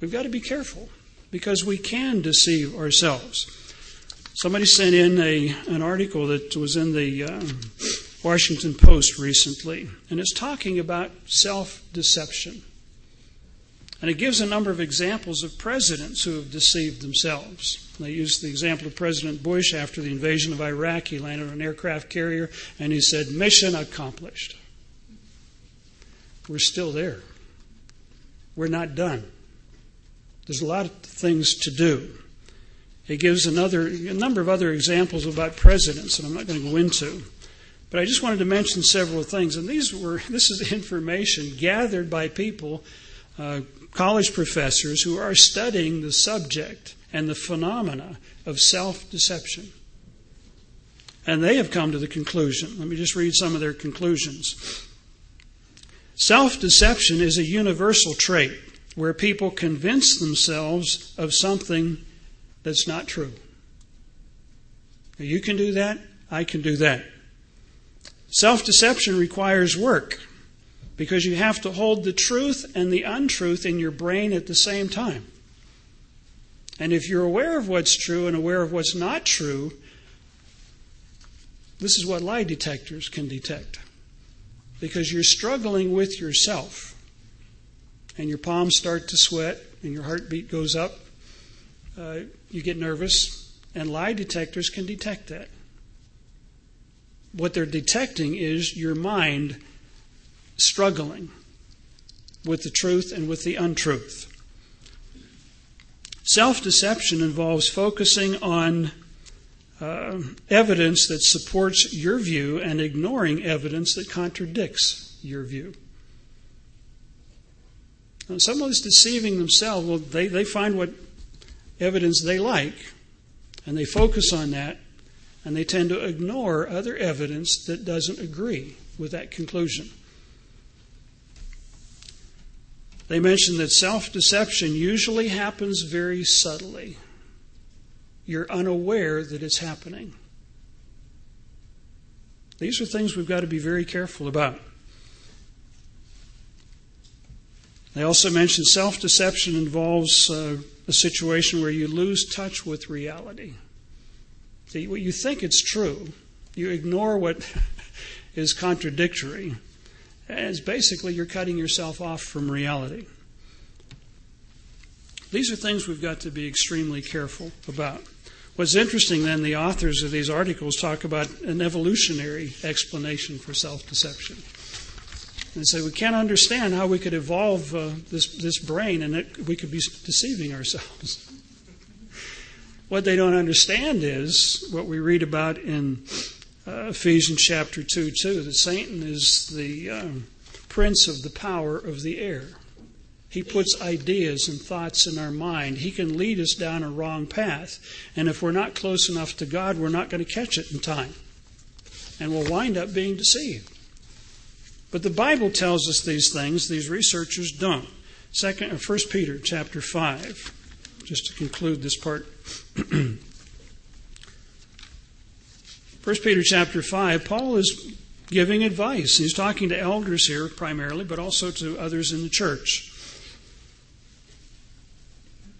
We've got to be careful because we can deceive ourselves. Somebody sent in a, an article that was in the uh, Washington Post recently, and it's talking about self deception. And it gives a number of examples of presidents who have deceived themselves. They use the example of President Bush after the invasion of Iraq. He landed on an aircraft carrier and he said, Mission accomplished. We're still there. We're not done. There's a lot of things to do. It gives another, a number of other examples about presidents that I'm not going to go into. But I just wanted to mention several things. And these were, this is information gathered by people uh, college professors who are studying the subject and the phenomena of self deception. And they have come to the conclusion. Let me just read some of their conclusions. Self deception is a universal trait where people convince themselves of something that's not true. You can do that, I can do that. Self deception requires work because you have to hold the truth and the untruth in your brain at the same time. And if you're aware of what's true and aware of what's not true, this is what lie detectors can detect. Because you're struggling with yourself, and your palms start to sweat, and your heartbeat goes up, uh, you get nervous, and lie detectors can detect that. What they're detecting is your mind struggling with the truth and with the untruth. Self deception involves focusing on uh, evidence that supports your view and ignoring evidence that contradicts your view. Now, someone's deceiving themselves. Well, they, they find what evidence they like, and they focus on that, and they tend to ignore other evidence that doesn't agree with that conclusion. They mention that self deception usually happens very subtly. You're unaware that it's happening. These are things we've got to be very careful about. They also mention self deception involves uh, a situation where you lose touch with reality. See, what you think it's true, you ignore what is contradictory, and basically you're cutting yourself off from reality. These are things we've got to be extremely careful about. What's interesting then, the authors of these articles talk about an evolutionary explanation for self deception. They say we can't understand how we could evolve uh, this, this brain and it, we could be deceiving ourselves. what they don't understand is what we read about in Ephesians chapter 2 2 that Satan is the um, prince of the power of the air. He puts ideas and thoughts in our mind. He can lead us down a wrong path. And if we're not close enough to God, we're not going to catch it in time. And we'll wind up being deceived. But the Bible tells us these things, these researchers don't. Second or First Peter chapter five, just to conclude this part. First Peter chapter five, Paul is giving advice. He's talking to elders here primarily, but also to others in the church.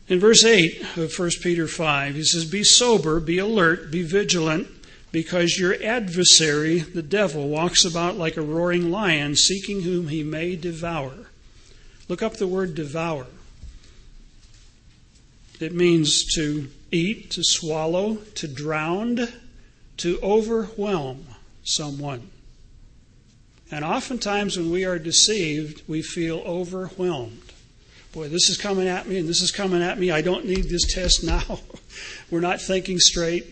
In verse 8 of 1 Peter 5, he says, Be sober, be alert, be vigilant, because your adversary, the devil, walks about like a roaring lion, seeking whom he may devour. Look up the word devour. It means to eat, to swallow, to drown, to overwhelm someone. And oftentimes when we are deceived, we feel overwhelmed. Boy, this is coming at me and this is coming at me. I don't need this test now. We're not thinking straight.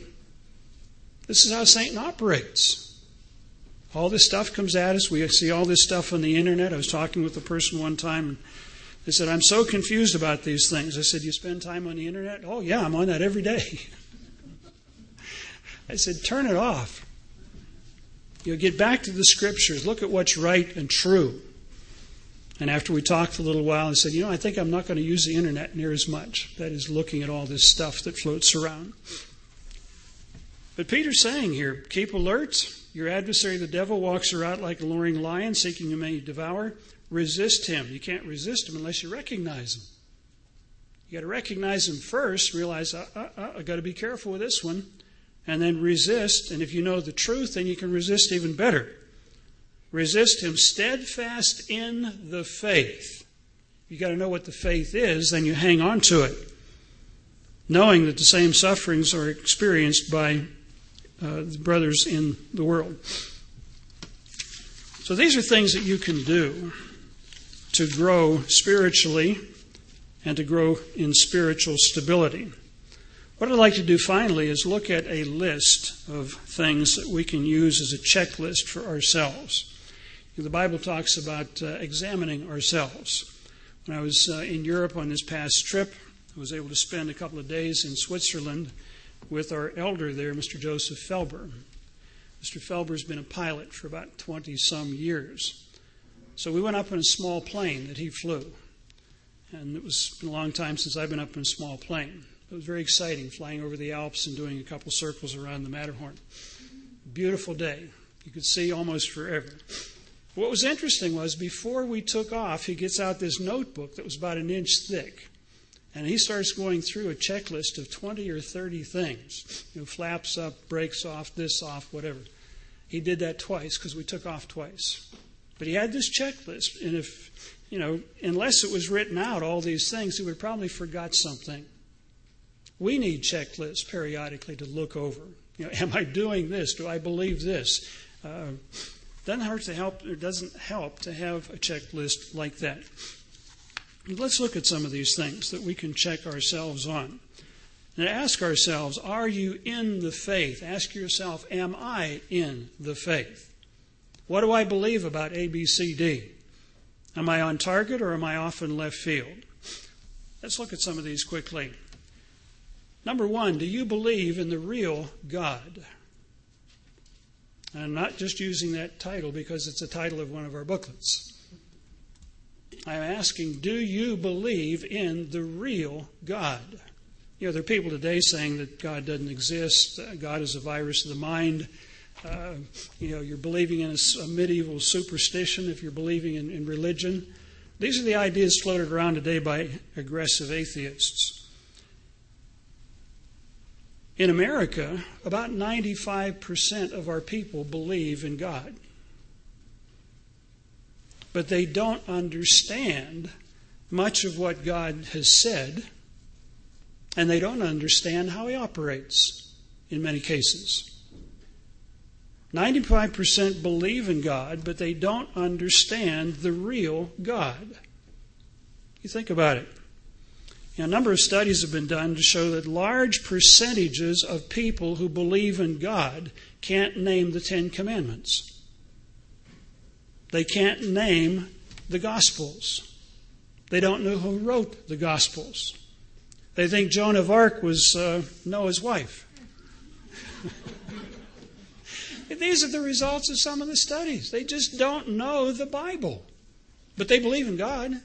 This is how Satan operates. All this stuff comes at us. We see all this stuff on the internet. I was talking with a person one time and they said, I'm so confused about these things. I said, You spend time on the internet? Oh, yeah, I'm on that every day. I said, Turn it off. You know, get back to the scriptures. Look at what's right and true. And after we talked a little while, I said, You know, I think I'm not going to use the internet near as much. That is, looking at all this stuff that floats around. But Peter's saying here keep alert. Your adversary, the devil, walks around like a roaring lion, seeking whom may devour. Resist him. You can't resist him unless you recognize him. You got to recognize him first, realize, uh, uh, uh, I've got to be careful with this one, and then resist. And if you know the truth, then you can resist even better. Resist him steadfast in the faith. You got to know what the faith is, then you hang on to it, knowing that the same sufferings are experienced by uh, the brothers in the world. So these are things that you can do to grow spiritually and to grow in spiritual stability. What I'd like to do finally is look at a list of things that we can use as a checklist for ourselves. The Bible talks about uh, examining ourselves. When I was uh, in Europe on this past trip, I was able to spend a couple of days in Switzerland with our elder there, Mr. Joseph Felber. Mr. Felber's been a pilot for about 20 some years. So we went up in a small plane that he flew. And it was been a long time since I've been up in a small plane. It was very exciting flying over the Alps and doing a couple circles around the Matterhorn. Beautiful day. You could see almost forever. What was interesting was before we took off, he gets out this notebook that was about an inch thick. And he starts going through a checklist of 20 or 30 things. You know, flaps up, brakes off, this off, whatever. He did that twice because we took off twice. But he had this checklist, and if, you know, unless it was written out, all these things, he would probably forgot something. We need checklists periodically to look over. You know, am I doing this? Do I believe this? Uh, doesn't hurt to help, it doesn't help to have a checklist like that. Let's look at some of these things that we can check ourselves on. And ask ourselves, are you in the faith? Ask yourself, am I in the faith? What do I believe about ABCD? Am I on target or am I off in left field? Let's look at some of these quickly. Number one, do you believe in the real God? I'm not just using that title because it's a title of one of our booklets. I'm asking, do you believe in the real God? You know, there are people today saying that God doesn't exist, God is a virus of the mind. Uh, you know, you're believing in a, a, medieval superstition if you're believing in, in religion. These are the ideas floated around today by aggressive atheists. In America, about 95% of our people believe in God. But they don't understand much of what God has said, and they don't understand how He operates in many cases. 95% believe in God, but they don't understand the real God. You think about it. A number of studies have been done to show that large percentages of people who believe in God can't name the Ten Commandments. They can't name the Gospels. They don't know who wrote the Gospels. They think Joan of Arc was uh, Noah's wife. These are the results of some of the studies. They just don't know the Bible, but they believe in God.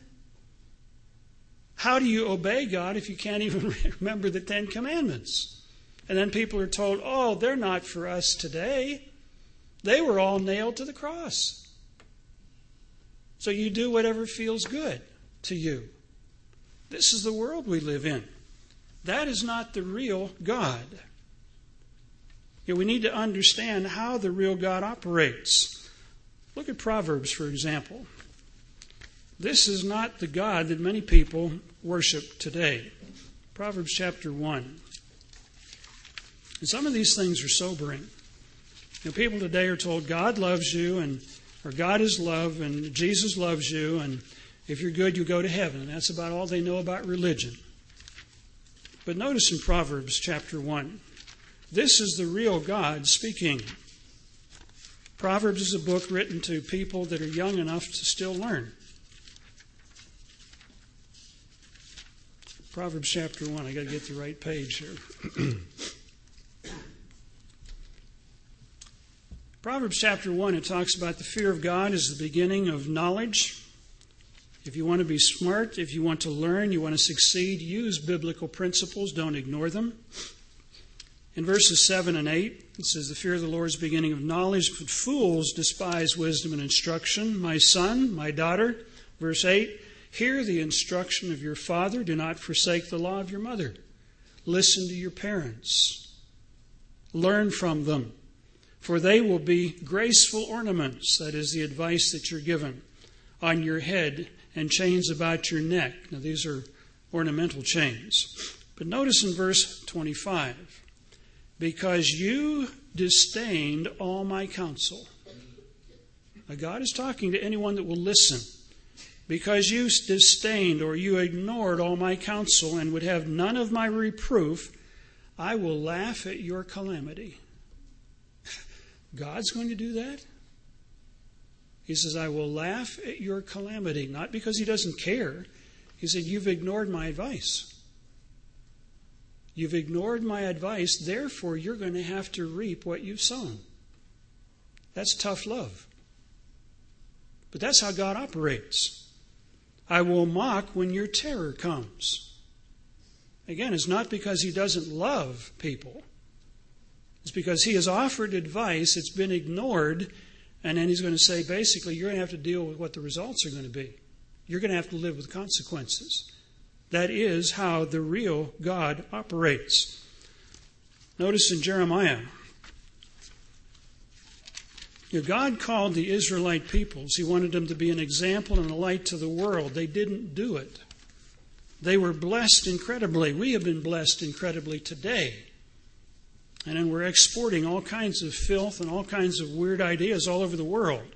How do you obey God if you can't even remember the Ten Commandments? And then people are told, oh, they're not for us today. They were all nailed to the cross. So you do whatever feels good to you. This is the world we live in. That is not the real God. You know, we need to understand how the real God operates. Look at Proverbs, for example. This is not the God that many people worship today. Proverbs chapter 1. And some of these things are sobering. You know, people today are told God loves you, and or God is love, and Jesus loves you, and if you're good, you go to heaven. And that's about all they know about religion. But notice in Proverbs chapter 1, this is the real God speaking. Proverbs is a book written to people that are young enough to still learn. Proverbs chapter 1. I got to get the right page here. Proverbs chapter 1, it talks about the fear of God is the beginning of knowledge. If you want to be smart, if you want to learn, you want to succeed, use biblical principles, don't ignore them. In verses 7 and 8, it says, The fear of the Lord is the beginning of knowledge, but fools despise wisdom and instruction. My son, my daughter, verse 8, hear the instruction of your father. Do not forsake the law of your mother. Listen to your parents. Learn from them, for they will be graceful ornaments. That is the advice that you're given on your head and chains about your neck. Now, these are ornamental chains. But notice in verse 25 because you disdained all my counsel. Now, God is talking to anyone that will listen. Because you disdained or you ignored all my counsel and would have none of my reproof, I will laugh at your calamity. God's going to do that? He says, I will laugh at your calamity, not because he doesn't care. He said, You've ignored my advice. You've ignored my advice, therefore, you're going to have to reap what you've sown. That's tough love. But that's how God operates. I will mock when your terror comes. Again, it's not because he doesn't love people, it's because he has offered advice, it's been ignored, and then he's going to say basically, you're going to have to deal with what the results are going to be. You're going to have to live with consequences. That is how the real God operates. Notice in Jeremiah, you know, God called the Israelite peoples. He wanted them to be an example and a light to the world. They didn't do it. They were blessed incredibly. We have been blessed incredibly today. And then we're exporting all kinds of filth and all kinds of weird ideas all over the world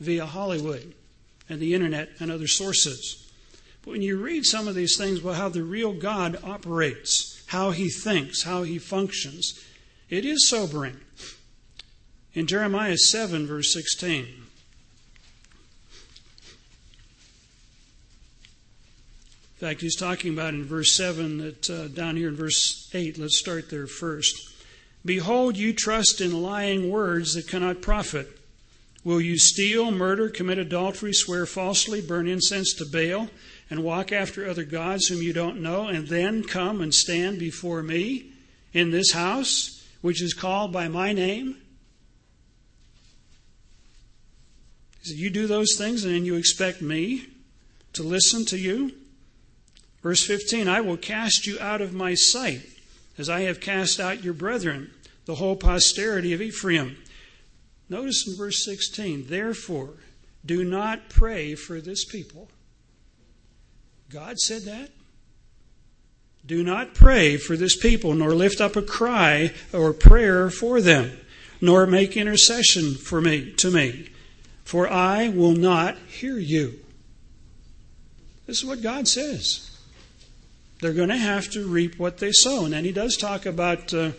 via Hollywood and the internet and other sources. But when you read some of these things about how the real God operates, how he thinks, how he functions, it is sobering. In Jeremiah 7, verse 16, in fact, he's talking about in verse 7 that uh, down here in verse 8, let's start there first. Behold, you trust in lying words that cannot profit. Will you steal, murder, commit adultery, swear falsely, burn incense to Baal? and walk after other gods whom you don't know, and then come and stand before me in this house, which is called by my name? He said, You do those things, and then you expect me to listen to you? Verse 15 I will cast you out of my sight. as I have cast out your brethren, the whole posterity of Ephraim. Notice in verse 16, therefore, do not pray for this people. God said that? Do not pray for this people, nor lift up a cry or prayer for them, nor make intercession for me to me, for I will not hear you. This is what God says. They're going to have to reap what they sow. And then he does talk about uh,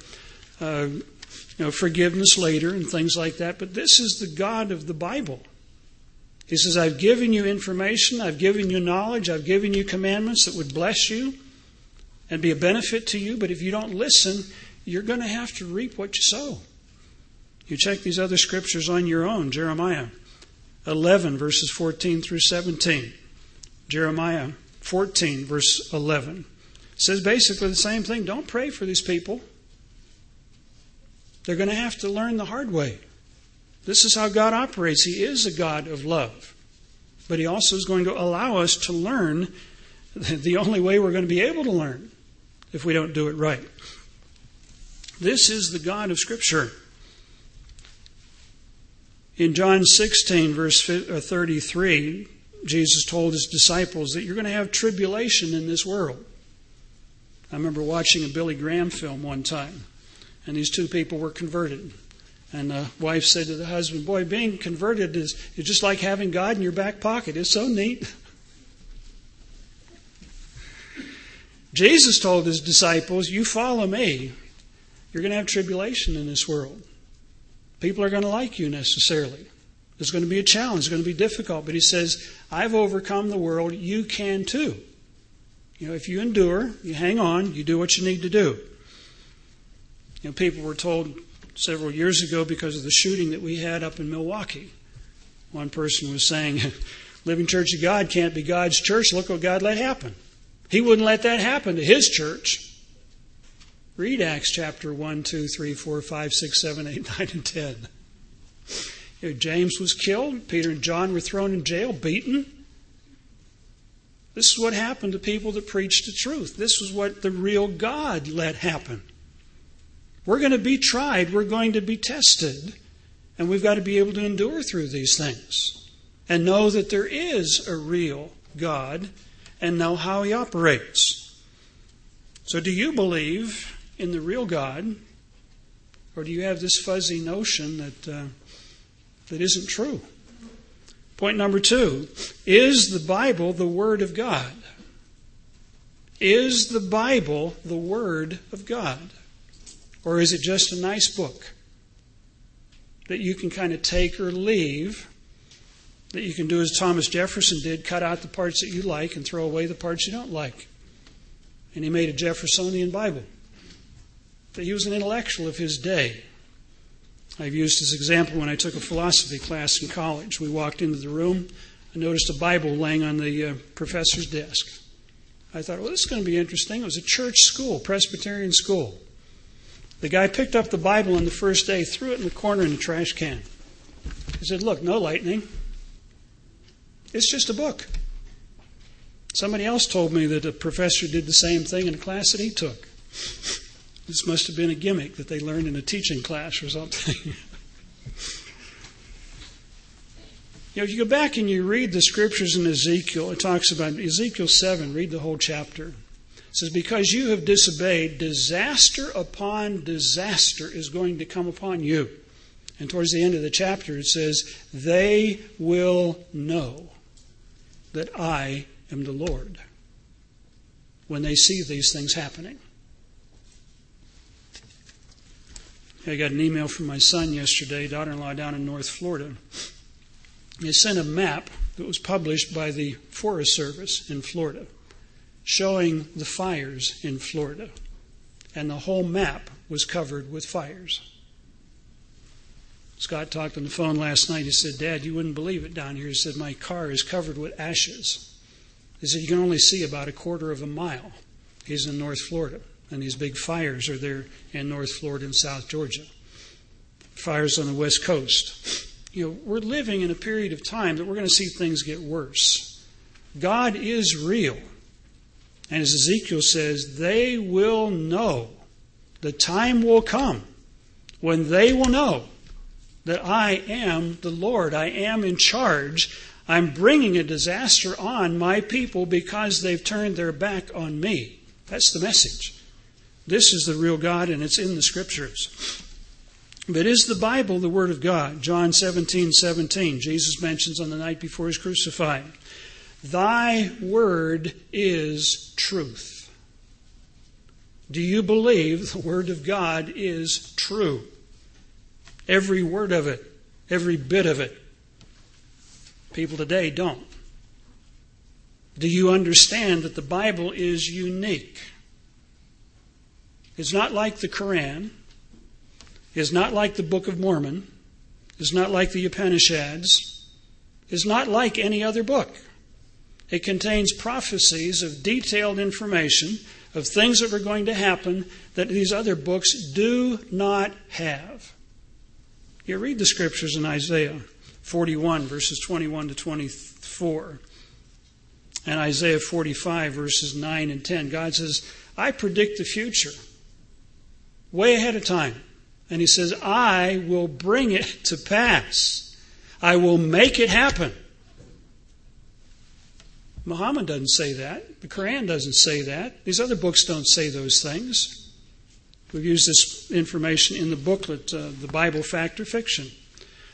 uh, you know, forgiveness later and things like that. But this is the God of the Bible. He says, I've given you information, I've given you knowledge, I've given you commandments that would bless you and be a benefit to you. But if you don't listen, you're going to have to reap what you sow. You check these other scriptures on your own Jeremiah 11, verses 14 through 17. Jeremiah 14, verse 11 says basically the same thing. Don't pray for these people. They're going to have to learn the hard way. This is how God operates. He is a God of love. But He also is going to allow us to learn the only way we're going to be able to learn if we don't do it right. This is the God of Scripture. In John 16, verse uh, 33, Jesus told his disciples that you're going to have tribulation in this world. I remember watching a Billy Graham film one time, and these two people were converted. And the wife said to the husband, Boy, being converted is, is just like having God in your back pocket. It's so neat. Jesus told his disciples, You follow me, you're going to have tribulation in this world. People are going to like you necessarily. There's going to be a challenge, it's going to be difficult. But he says, I've overcome the world, you can too. You know, if you endure, you hang on, you do what you need to do. You know, people were told several years ago because of the shooting that we had up in Milwaukee. One person was saying, Living Church of God can't be God's church. Look what God let happen. He wouldn't let that happen to his church. Read Acts chapter 1, 2, 3, 4, 5, 6, 7, 8, 9, and 10. You know, James was killed. Peter and John were thrown in jail, beaten. This is what happened to people that preached the truth. This was what the real God let happen. We're going to be tried, we're going to be tested, and we've got to be able to endure through these things and know that there is a real God and know how He operates. So, do you believe in the real God, or do you have this fuzzy notion that, uh, that isn't true? Point number two Is the Bible the Word of God? Is the Bible the Word of God? Or is it just a nice book that you can kind of take or leave? That you can do as Thomas Jefferson did cut out the parts that you like and throw away the parts you don't like. And he made a Jeffersonian Bible. That he was an intellectual of his day. I've used this example when I took a philosophy class in college. We walked into the room. I noticed a Bible laying on the uh, professor's desk. I thought, well, this is going to be interesting. It was a church school, Presbyterian school. The guy picked up the Bible on the first day, threw it in the corner in the trash can. He said, Look, no lightning. It's just a book. Somebody else told me that a professor did the same thing in a class that he took. This must have been a gimmick that they learned in a teaching class or something. you know, if you go back and you read the scriptures in Ezekiel, it talks about Ezekiel 7, read the whole chapter. It says, Because you have disobeyed, disaster upon disaster is going to come upon you. And towards the end of the chapter, it says, They will know that I am the Lord when they see these things happening. I got an email from my son yesterday, daughter in law down in North Florida. He sent a map that was published by the Forest Service in Florida showing the fires in Florida. And the whole map was covered with fires. Scott talked on the phone last night. He said, Dad, you wouldn't believe it down here. He said, My car is covered with ashes. He said, You can only see about a quarter of a mile. He's in North Florida and these big fires are there in North Florida and South Georgia. Fires on the West Coast. You know, we're living in a period of time that we're going to see things get worse. God is real. And as Ezekiel says, they will know the time will come when they will know that I am the Lord. I am in charge. I'm bringing a disaster on my people because they've turned their back on me. That's the message. This is the real God, and it's in the Scriptures. But is the Bible the Word of God? John 17, 17, Jesus mentions on the night before he's crucified. Thy Word is truth. Do you believe the Word of God is true? Every word of it, every bit of it. People today don't. Do you understand that the Bible is unique? It's not like the Quran, it's not like the Book of Mormon, it's not like the Upanishads, it's not like any other book. It contains prophecies of detailed information of things that are going to happen that these other books do not have. You read the scriptures in Isaiah 41, verses 21 to 24, and Isaiah 45, verses 9 and 10. God says, I predict the future way ahead of time. And He says, I will bring it to pass, I will make it happen. Muhammad doesn't say that. The Quran doesn't say that. These other books don't say those things. We've used this information in the booklet, uh, The Bible Fact or Fiction.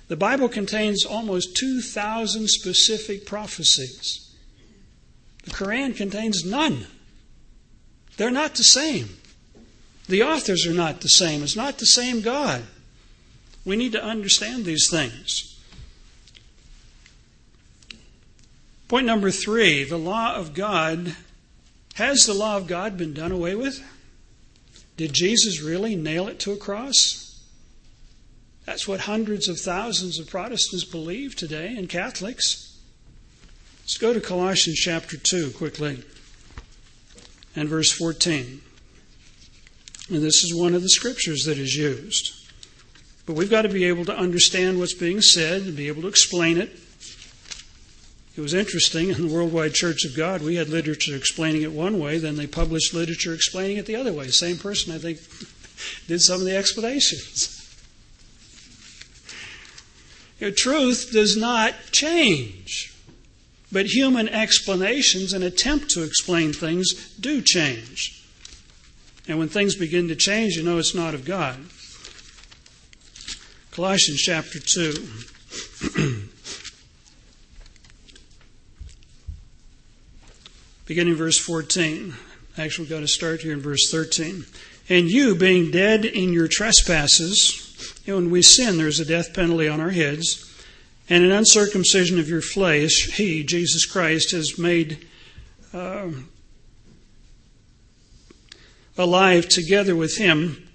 The Bible contains almost 2,000 specific prophecies. The Quran contains none. They're not the same. The authors are not the same. It's not the same God. We need to understand these things. Point number three the law of God. Has the law of God been done away with? Did Jesus really nail it to a cross? That's what hundreds of thousands of Protestants believe today and Catholics. Let's go to Colossians chapter 2 quickly and verse 14. And this is one of the scriptures that is used. But we've got to be able to understand what's being said and be able to explain it. It was interesting in the Worldwide Church of God, we had literature explaining it one way, then they published literature explaining it the other way. Same person, I think, did some of the explanations. You know, truth does not change, but human explanations and attempt to explain things do change. And when things begin to change, you know it's not of God. Colossians chapter 2. beginning verse 14. Actually, we've got to start here in verse 13. And you, being dead in your trespasses, you know, when we sin, there's a death penalty on our heads, and an uncircumcision of your flesh, He, Jesus Christ, has made uh, alive together with Him,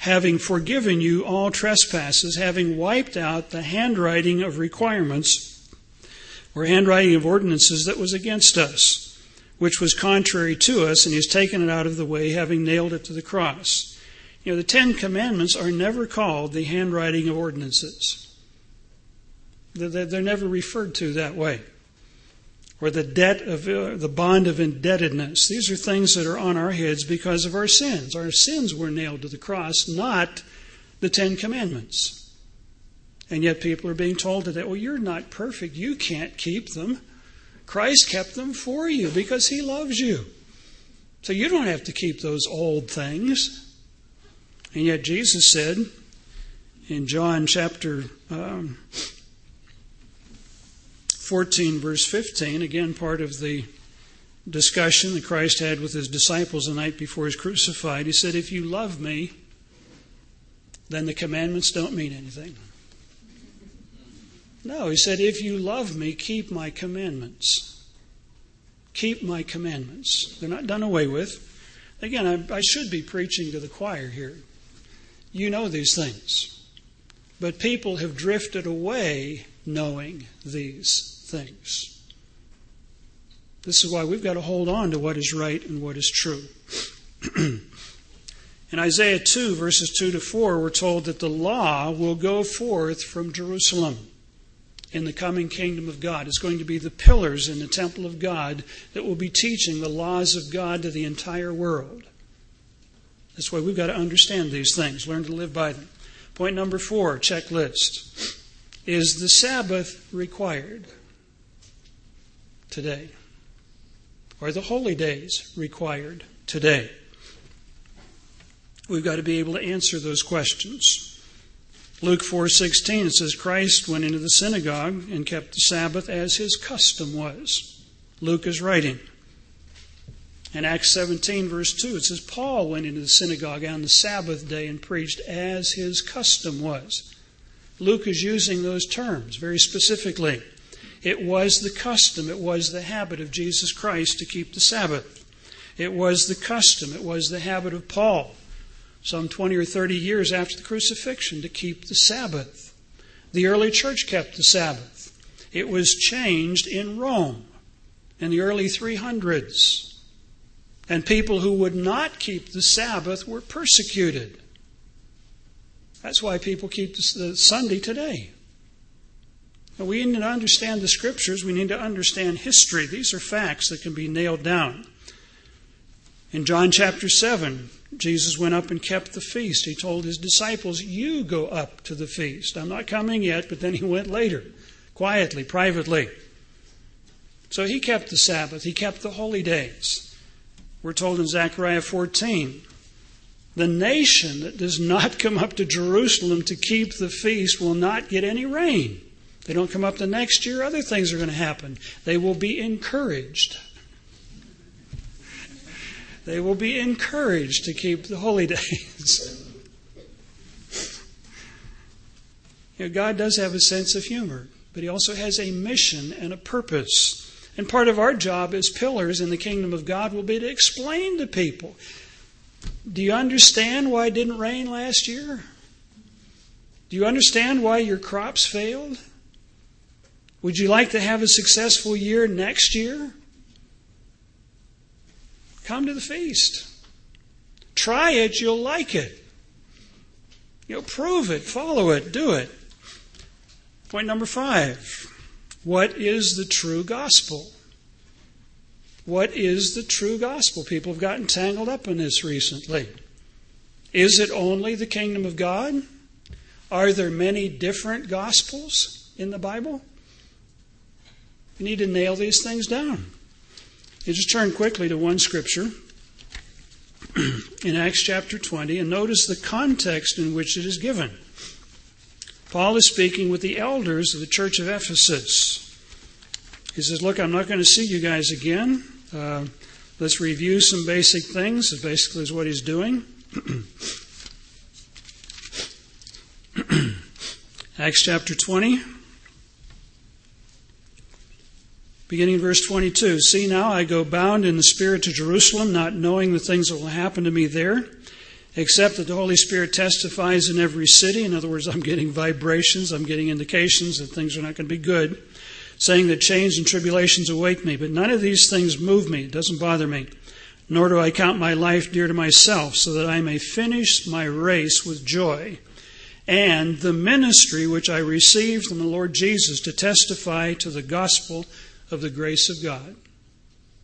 having forgiven you all trespasses, having wiped out the handwriting of requirements or handwriting of ordinances that was against us, which was contrary to us, and he's taken it out of the way, having nailed it to the cross. You know, the Ten Commandments are never called the handwriting of ordinances. They're never referred to that way. Or the debt of uh, the bond of indebtedness. These are things that are on our heads because of our sins. Our sins were nailed to the cross, not the Ten Commandments. And yet people are being told today, well, you're not perfect. You can't keep them. Christ kept them for you because he loves you. So you don't have to keep those old things. And yet Jesus said in John chapter um, 14, verse 15, again, part of the discussion that Christ had with his disciples the night before he was crucified, he said, If you love me, then the commandments don't mean anything. No, he said, If you love me, keep my commandments. Keep my commandments. They're not done away with. Again, I, I should be preaching to the choir here. You know these things. But people have drifted away knowing these things. This is why we've got to hold on to what is right and what is true. In Isaiah 2, verses 2 to 4, we're told that the law will go forth from Jerusalem in the coming kingdom of God. It's going to be the pillars in the temple of God that will be teaching the laws of God to the entire world. That's why we've got to understand these things, learn to live by them. Point number four, checklist. Is the Sabbath required today? Are the holy days required today? We've got to be able to answer those questions. Luke 4:16 it says Christ went into the synagogue and kept the Sabbath as his custom was. Luke is writing. In Acts 17 verse 2 it says Paul went into the synagogue on the Sabbath day and preached as his custom was. Luke is using those terms very specifically. It was the custom, it was the habit of Jesus Christ to keep the Sabbath. It was the custom, it was the habit of Paul some 20 or 30 years after the crucifixion to keep the Sabbath. The early church kept the Sabbath. It was changed in Rome in the early 300s. And people who would not keep the Sabbath were persecuted. That's why people keep the Sunday today. We need to understand the scriptures. We need to understand history. These are facts that can be nailed down. In John chapter 7, Jesus went up and kept the feast. He told his disciples, You go up to the feast. I'm not coming yet, but then he went later, quietly, privately. So he kept the Sabbath, he kept the holy days. We're told in Zechariah 14 the nation that does not come up to Jerusalem to keep the feast will not get any rain. They don't come up the next year, other things are going to happen. They will be encouraged. They will be encouraged to keep the holy days. you know, God does have a sense of humor, but He also has a mission and a purpose. And part of our job as pillars in the kingdom of God will be to explain to people do you understand why it didn't rain last year? Do you understand why your crops failed? Would you like to have a successful year next year? Come to the feast. Try it, you'll like it. You'll prove it, follow it, do it. Point number five What is the true gospel? What is the true gospel? People have gotten tangled up in this recently. Is it only the kingdom of God? Are there many different gospels in the Bible? You need to nail these things down. You just turn quickly to one scripture in Acts chapter 20 and notice the context in which it is given. Paul is speaking with the elders of the church of Ephesus. He says, Look, I'm not going to see you guys again. Uh, let's review some basic things. That basically is what he's doing. Acts chapter 20. Beginning in verse 22 See now, I go bound in the Spirit to Jerusalem, not knowing the things that will happen to me there, except that the Holy Spirit testifies in every city. In other words, I'm getting vibrations, I'm getting indications that things are not going to be good, saying that chains and tribulations await me. But none of these things move me, it doesn't bother me. Nor do I count my life dear to myself, so that I may finish my race with joy and the ministry which I received from the Lord Jesus to testify to the gospel of the grace of God.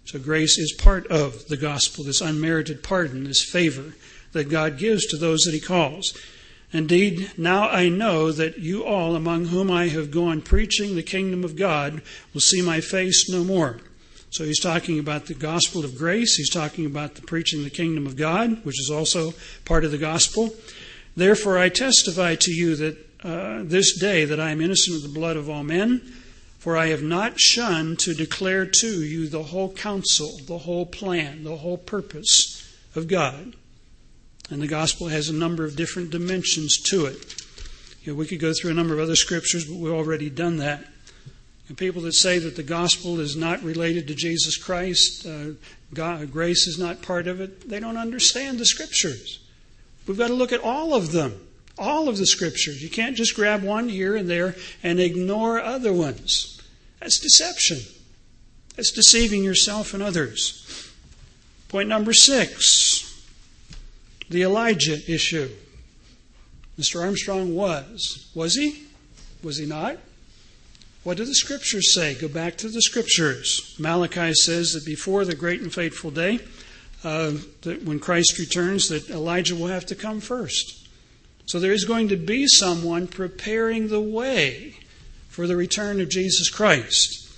So, grace is part of the gospel, this unmerited pardon, this favor that God gives to those that He calls. Indeed, now I know that you all, among whom I have gone preaching the kingdom of God, will see my face no more. So he's talking about the gospel of grace. He's talking about the preaching the kingdom of God, which is also part of the gospel. Therefore, I testify to you that uh, this day that I am innocent of the blood of all men. For I have not shunned to declare to you the whole counsel, the whole plan, the whole purpose of God. And the gospel has a number of different dimensions to it. You know, we could go through a number of other scriptures, but we've already done that. And people that say that the gospel is not related to Jesus Christ, uh, God, grace is not part of it, they don't understand the scriptures. We've got to look at all of them all of the scriptures. You can't just grab one here and there and ignore other ones. That's deception. That's deceiving yourself and others. Point number six the Elijah issue. Mr. Armstrong was. Was he? Was he not? What do the scriptures say? Go back to the scriptures. Malachi says that before the great and fateful day, uh, that when Christ returns, that Elijah will have to come first. So there is going to be someone preparing the way for the return of Jesus Christ.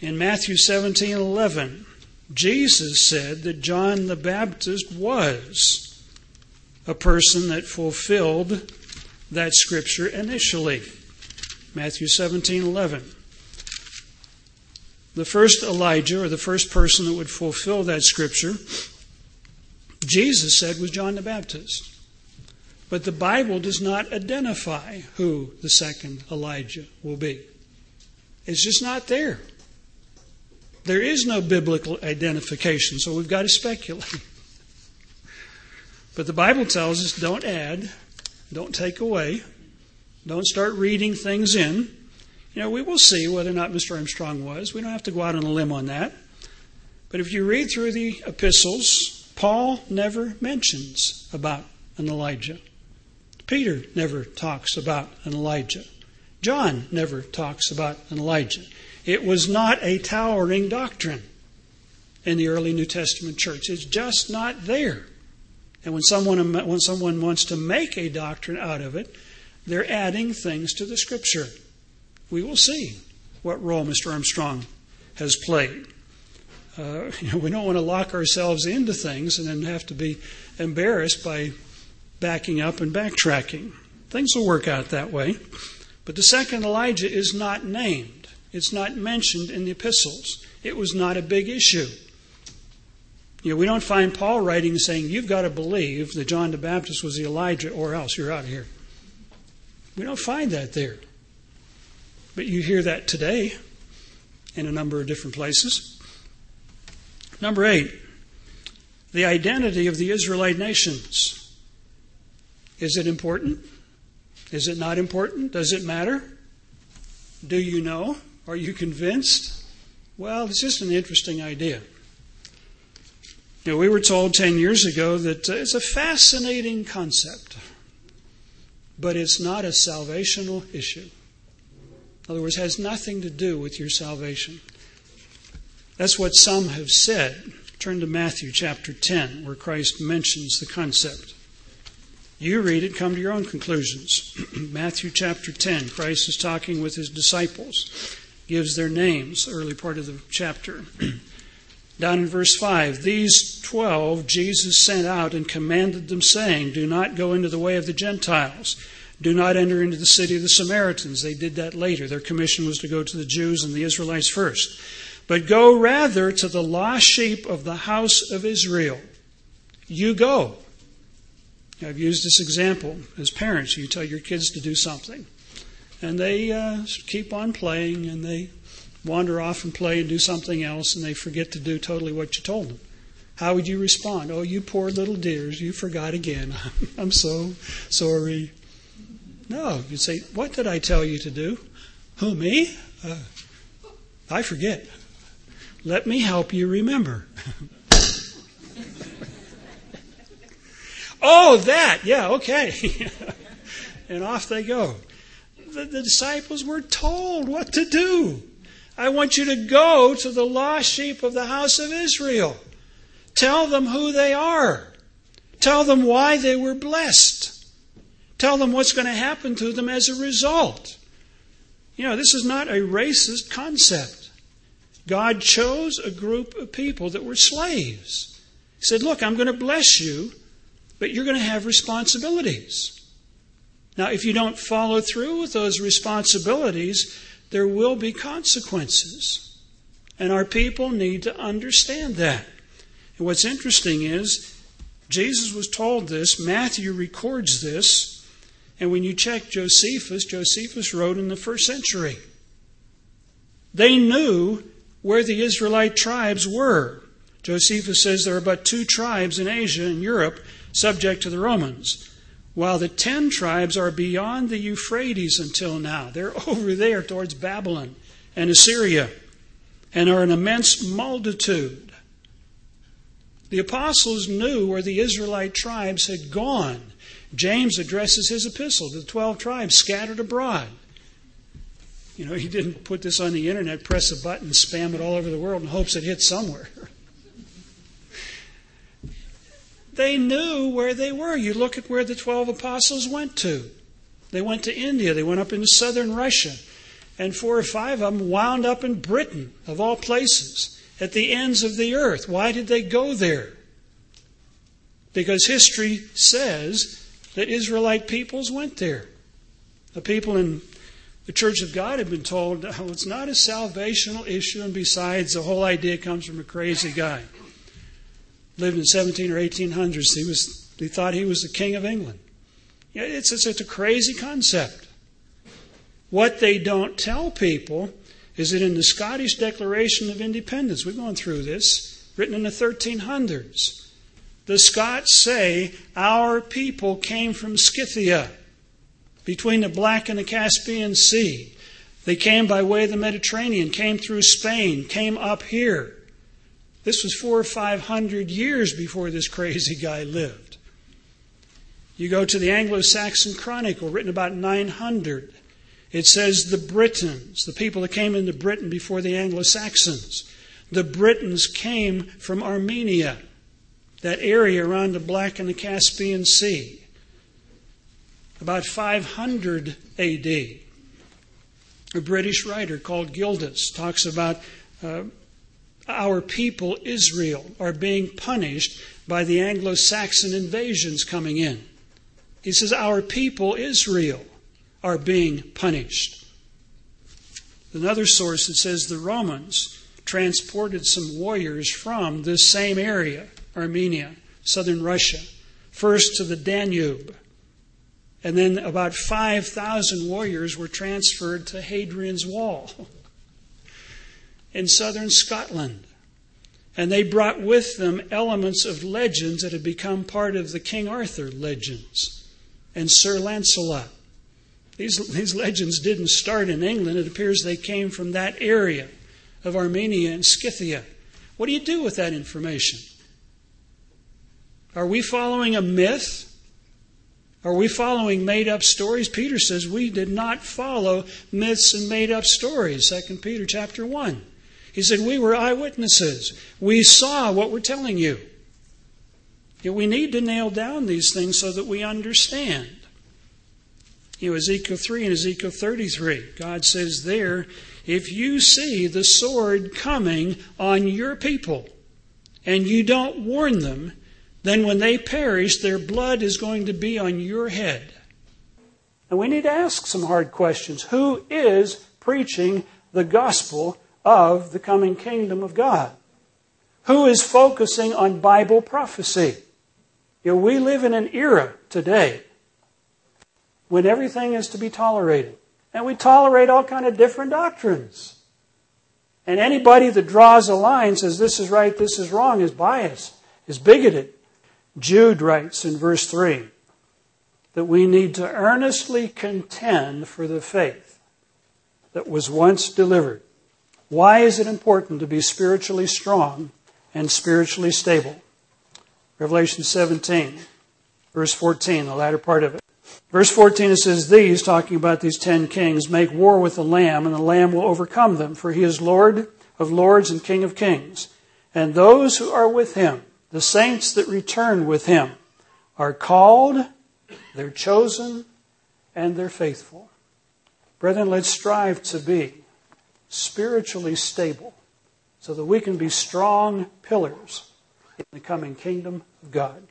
In Matthew 17 11, Jesus said that John the Baptist was a person that fulfilled that scripture initially. Matthew 17 11. The first Elijah, or the first person that would fulfill that scripture, Jesus said was John the Baptist. But the Bible does not identify who the second Elijah will be. It's just not there. There is no biblical identification, so we've got to speculate. But the Bible tells us don't add, don't take away, don't start reading things in. You know, we will see whether or not Mr. Armstrong was. We don't have to go out on a limb on that. But if you read through the epistles, Paul never mentions about an Elijah. Peter never talks about an Elijah. John never talks about an Elijah. It was not a towering doctrine in the early New Testament church. It's just not there. And when someone, when someone wants to make a doctrine out of it, they're adding things to the Scripture. We will see what role Mr. Armstrong has played. Uh, you know, we don't want to lock ourselves into things and then have to be embarrassed by backing up and backtracking. Things will work out that way. But the second Elijah is not named. It's not mentioned in the epistles. It was not a big issue. You know, we don't find Paul writing saying, You've got to believe that John the Baptist was the Elijah, or else you're out of here. We don't find that there. But you hear that today in a number of different places. Number eight, the identity of the Israelite nations. Is it important? Is it not important? Does it matter? Do you know? Are you convinced? Well, it's just an interesting idea. You know, we were told 10 years ago that uh, it's a fascinating concept, but it's not a salvational issue. In other words, it has nothing to do with your salvation. That's what some have said. Turn to Matthew chapter 10, where Christ mentions the concept. You read it, come to your own conclusions. Matthew chapter 10, Christ is talking with his disciples gives their names, early part of the chapter. Down in verse 5, these twelve Jesus sent out and commanded them, saying, Do not go into the way of the Gentiles. Do not enter into the city of the Samaritans. They did that later. Their commission was to go to the Jews and the Israelites first. But go rather to the lost sheep of the house of Israel. You go. I've used this example as parents. You tell your kids to do something and they uh, keep on playing and they wander off and play and do something else and they forget to do totally what you told them. How would you respond? Oh, you poor little dears, you forgot again. I'm so sorry. No, you'd say, What did I tell you to do? Who, me? Uh, I forget. Let me help you remember. oh, that. Yeah, okay. and off they go the, the disciples were told what to do. I want you to go to the lost sheep of the house of Israel. Tell them who they are. Tell them why they were blessed. Tell them what's going to happen to them as a result. You know, this is not a racist concept. God chose a group of people that were slaves. He said, Look, I'm going to bless you, but you're going to have responsibilities. Now, if you don't follow through with those responsibilities, there will be consequences. And our people need to understand that. And what's interesting is, Jesus was told this, Matthew records this, and when you check Josephus, Josephus wrote in the first century. They knew where the Israelite tribes were. Josephus says there are but two tribes in Asia and Europe subject to the Romans while the ten tribes are beyond the Euphrates until now. They're over there towards Babylon and Assyria and are an immense multitude. The apostles knew where the Israelite tribes had gone. James addresses his epistle to the 12 tribes scattered abroad. You know, he didn't put this on the internet, press a button, spam it all over the world in hopes it hits somewhere. They knew where they were. You look at where the 12 apostles went to. They went to India, they went up into southern Russia, and four or five of them wound up in Britain, of all places, at the ends of the earth. Why did they go there? Because history says that Israelite peoples went there. The people in the Church of God have been told oh, it's not a salvational issue, and besides, the whole idea comes from a crazy guy. Lived in 17 or 1800s. He was he thought he was the king of England. It's, it's, it's a crazy concept. What they don't tell people is that in the Scottish Declaration of Independence, we've gone through this, written in the 1300s, the Scots say, Our people came from Scythia, between the Black and the Caspian Sea. They came by way of the Mediterranean, came through Spain, came up here. This was four or five hundred years before this crazy guy lived. You go to the Anglo Saxon Chronicle, written about 900. It says the Britons, the people that came into Britain before the Anglo Saxons, the Britons came from Armenia that area around the Black and the Caspian Sea. About 500 AD, a British writer called Gildas talks about uh, our people, Israel, are being punished by the Anglo Saxon invasions coming in. He says, Our people, Israel, are being punished. Another source that says the Romans transported some warriors from this same area Armenia, southern Russia, first to the Danube. And then about 5,000 warriors were transferred to Hadrian's Wall in southern Scotland. And they brought with them elements of legends that had become part of the King Arthur legends and Sir Lancelot. These, these legends didn't start in England. It appears they came from that area of Armenia and Scythia. What do you do with that information? Are we following a myth? Are we following made up stories? Peter says we did not follow myths and made up stories. 2 Peter chapter 1. He said we were eyewitnesses. We saw what we're telling you. We need to nail down these things so that we understand. You know, Ezekiel 3 and Ezekiel 33, God says there, if you see the sword coming on your people and you don't warn them, then when they perish, their blood is going to be on your head. And we need to ask some hard questions. Who is preaching the gospel of the coming kingdom of God? Who is focusing on Bible prophecy? You know, we live in an era today when everything is to be tolerated. And we tolerate all kind of different doctrines. And anybody that draws a line says this is right, this is wrong is biased, is bigoted. Jude writes in verse 3 that we need to earnestly contend for the faith that was once delivered. Why is it important to be spiritually strong and spiritually stable? Revelation 17, verse 14, the latter part of it. Verse 14 it says, These, talking about these ten kings, make war with the Lamb, and the Lamb will overcome them, for he is Lord of lords and King of kings. And those who are with him the saints that return with him are called, they're chosen, and they're faithful. Brethren, let's strive to be spiritually stable so that we can be strong pillars in the coming kingdom of God.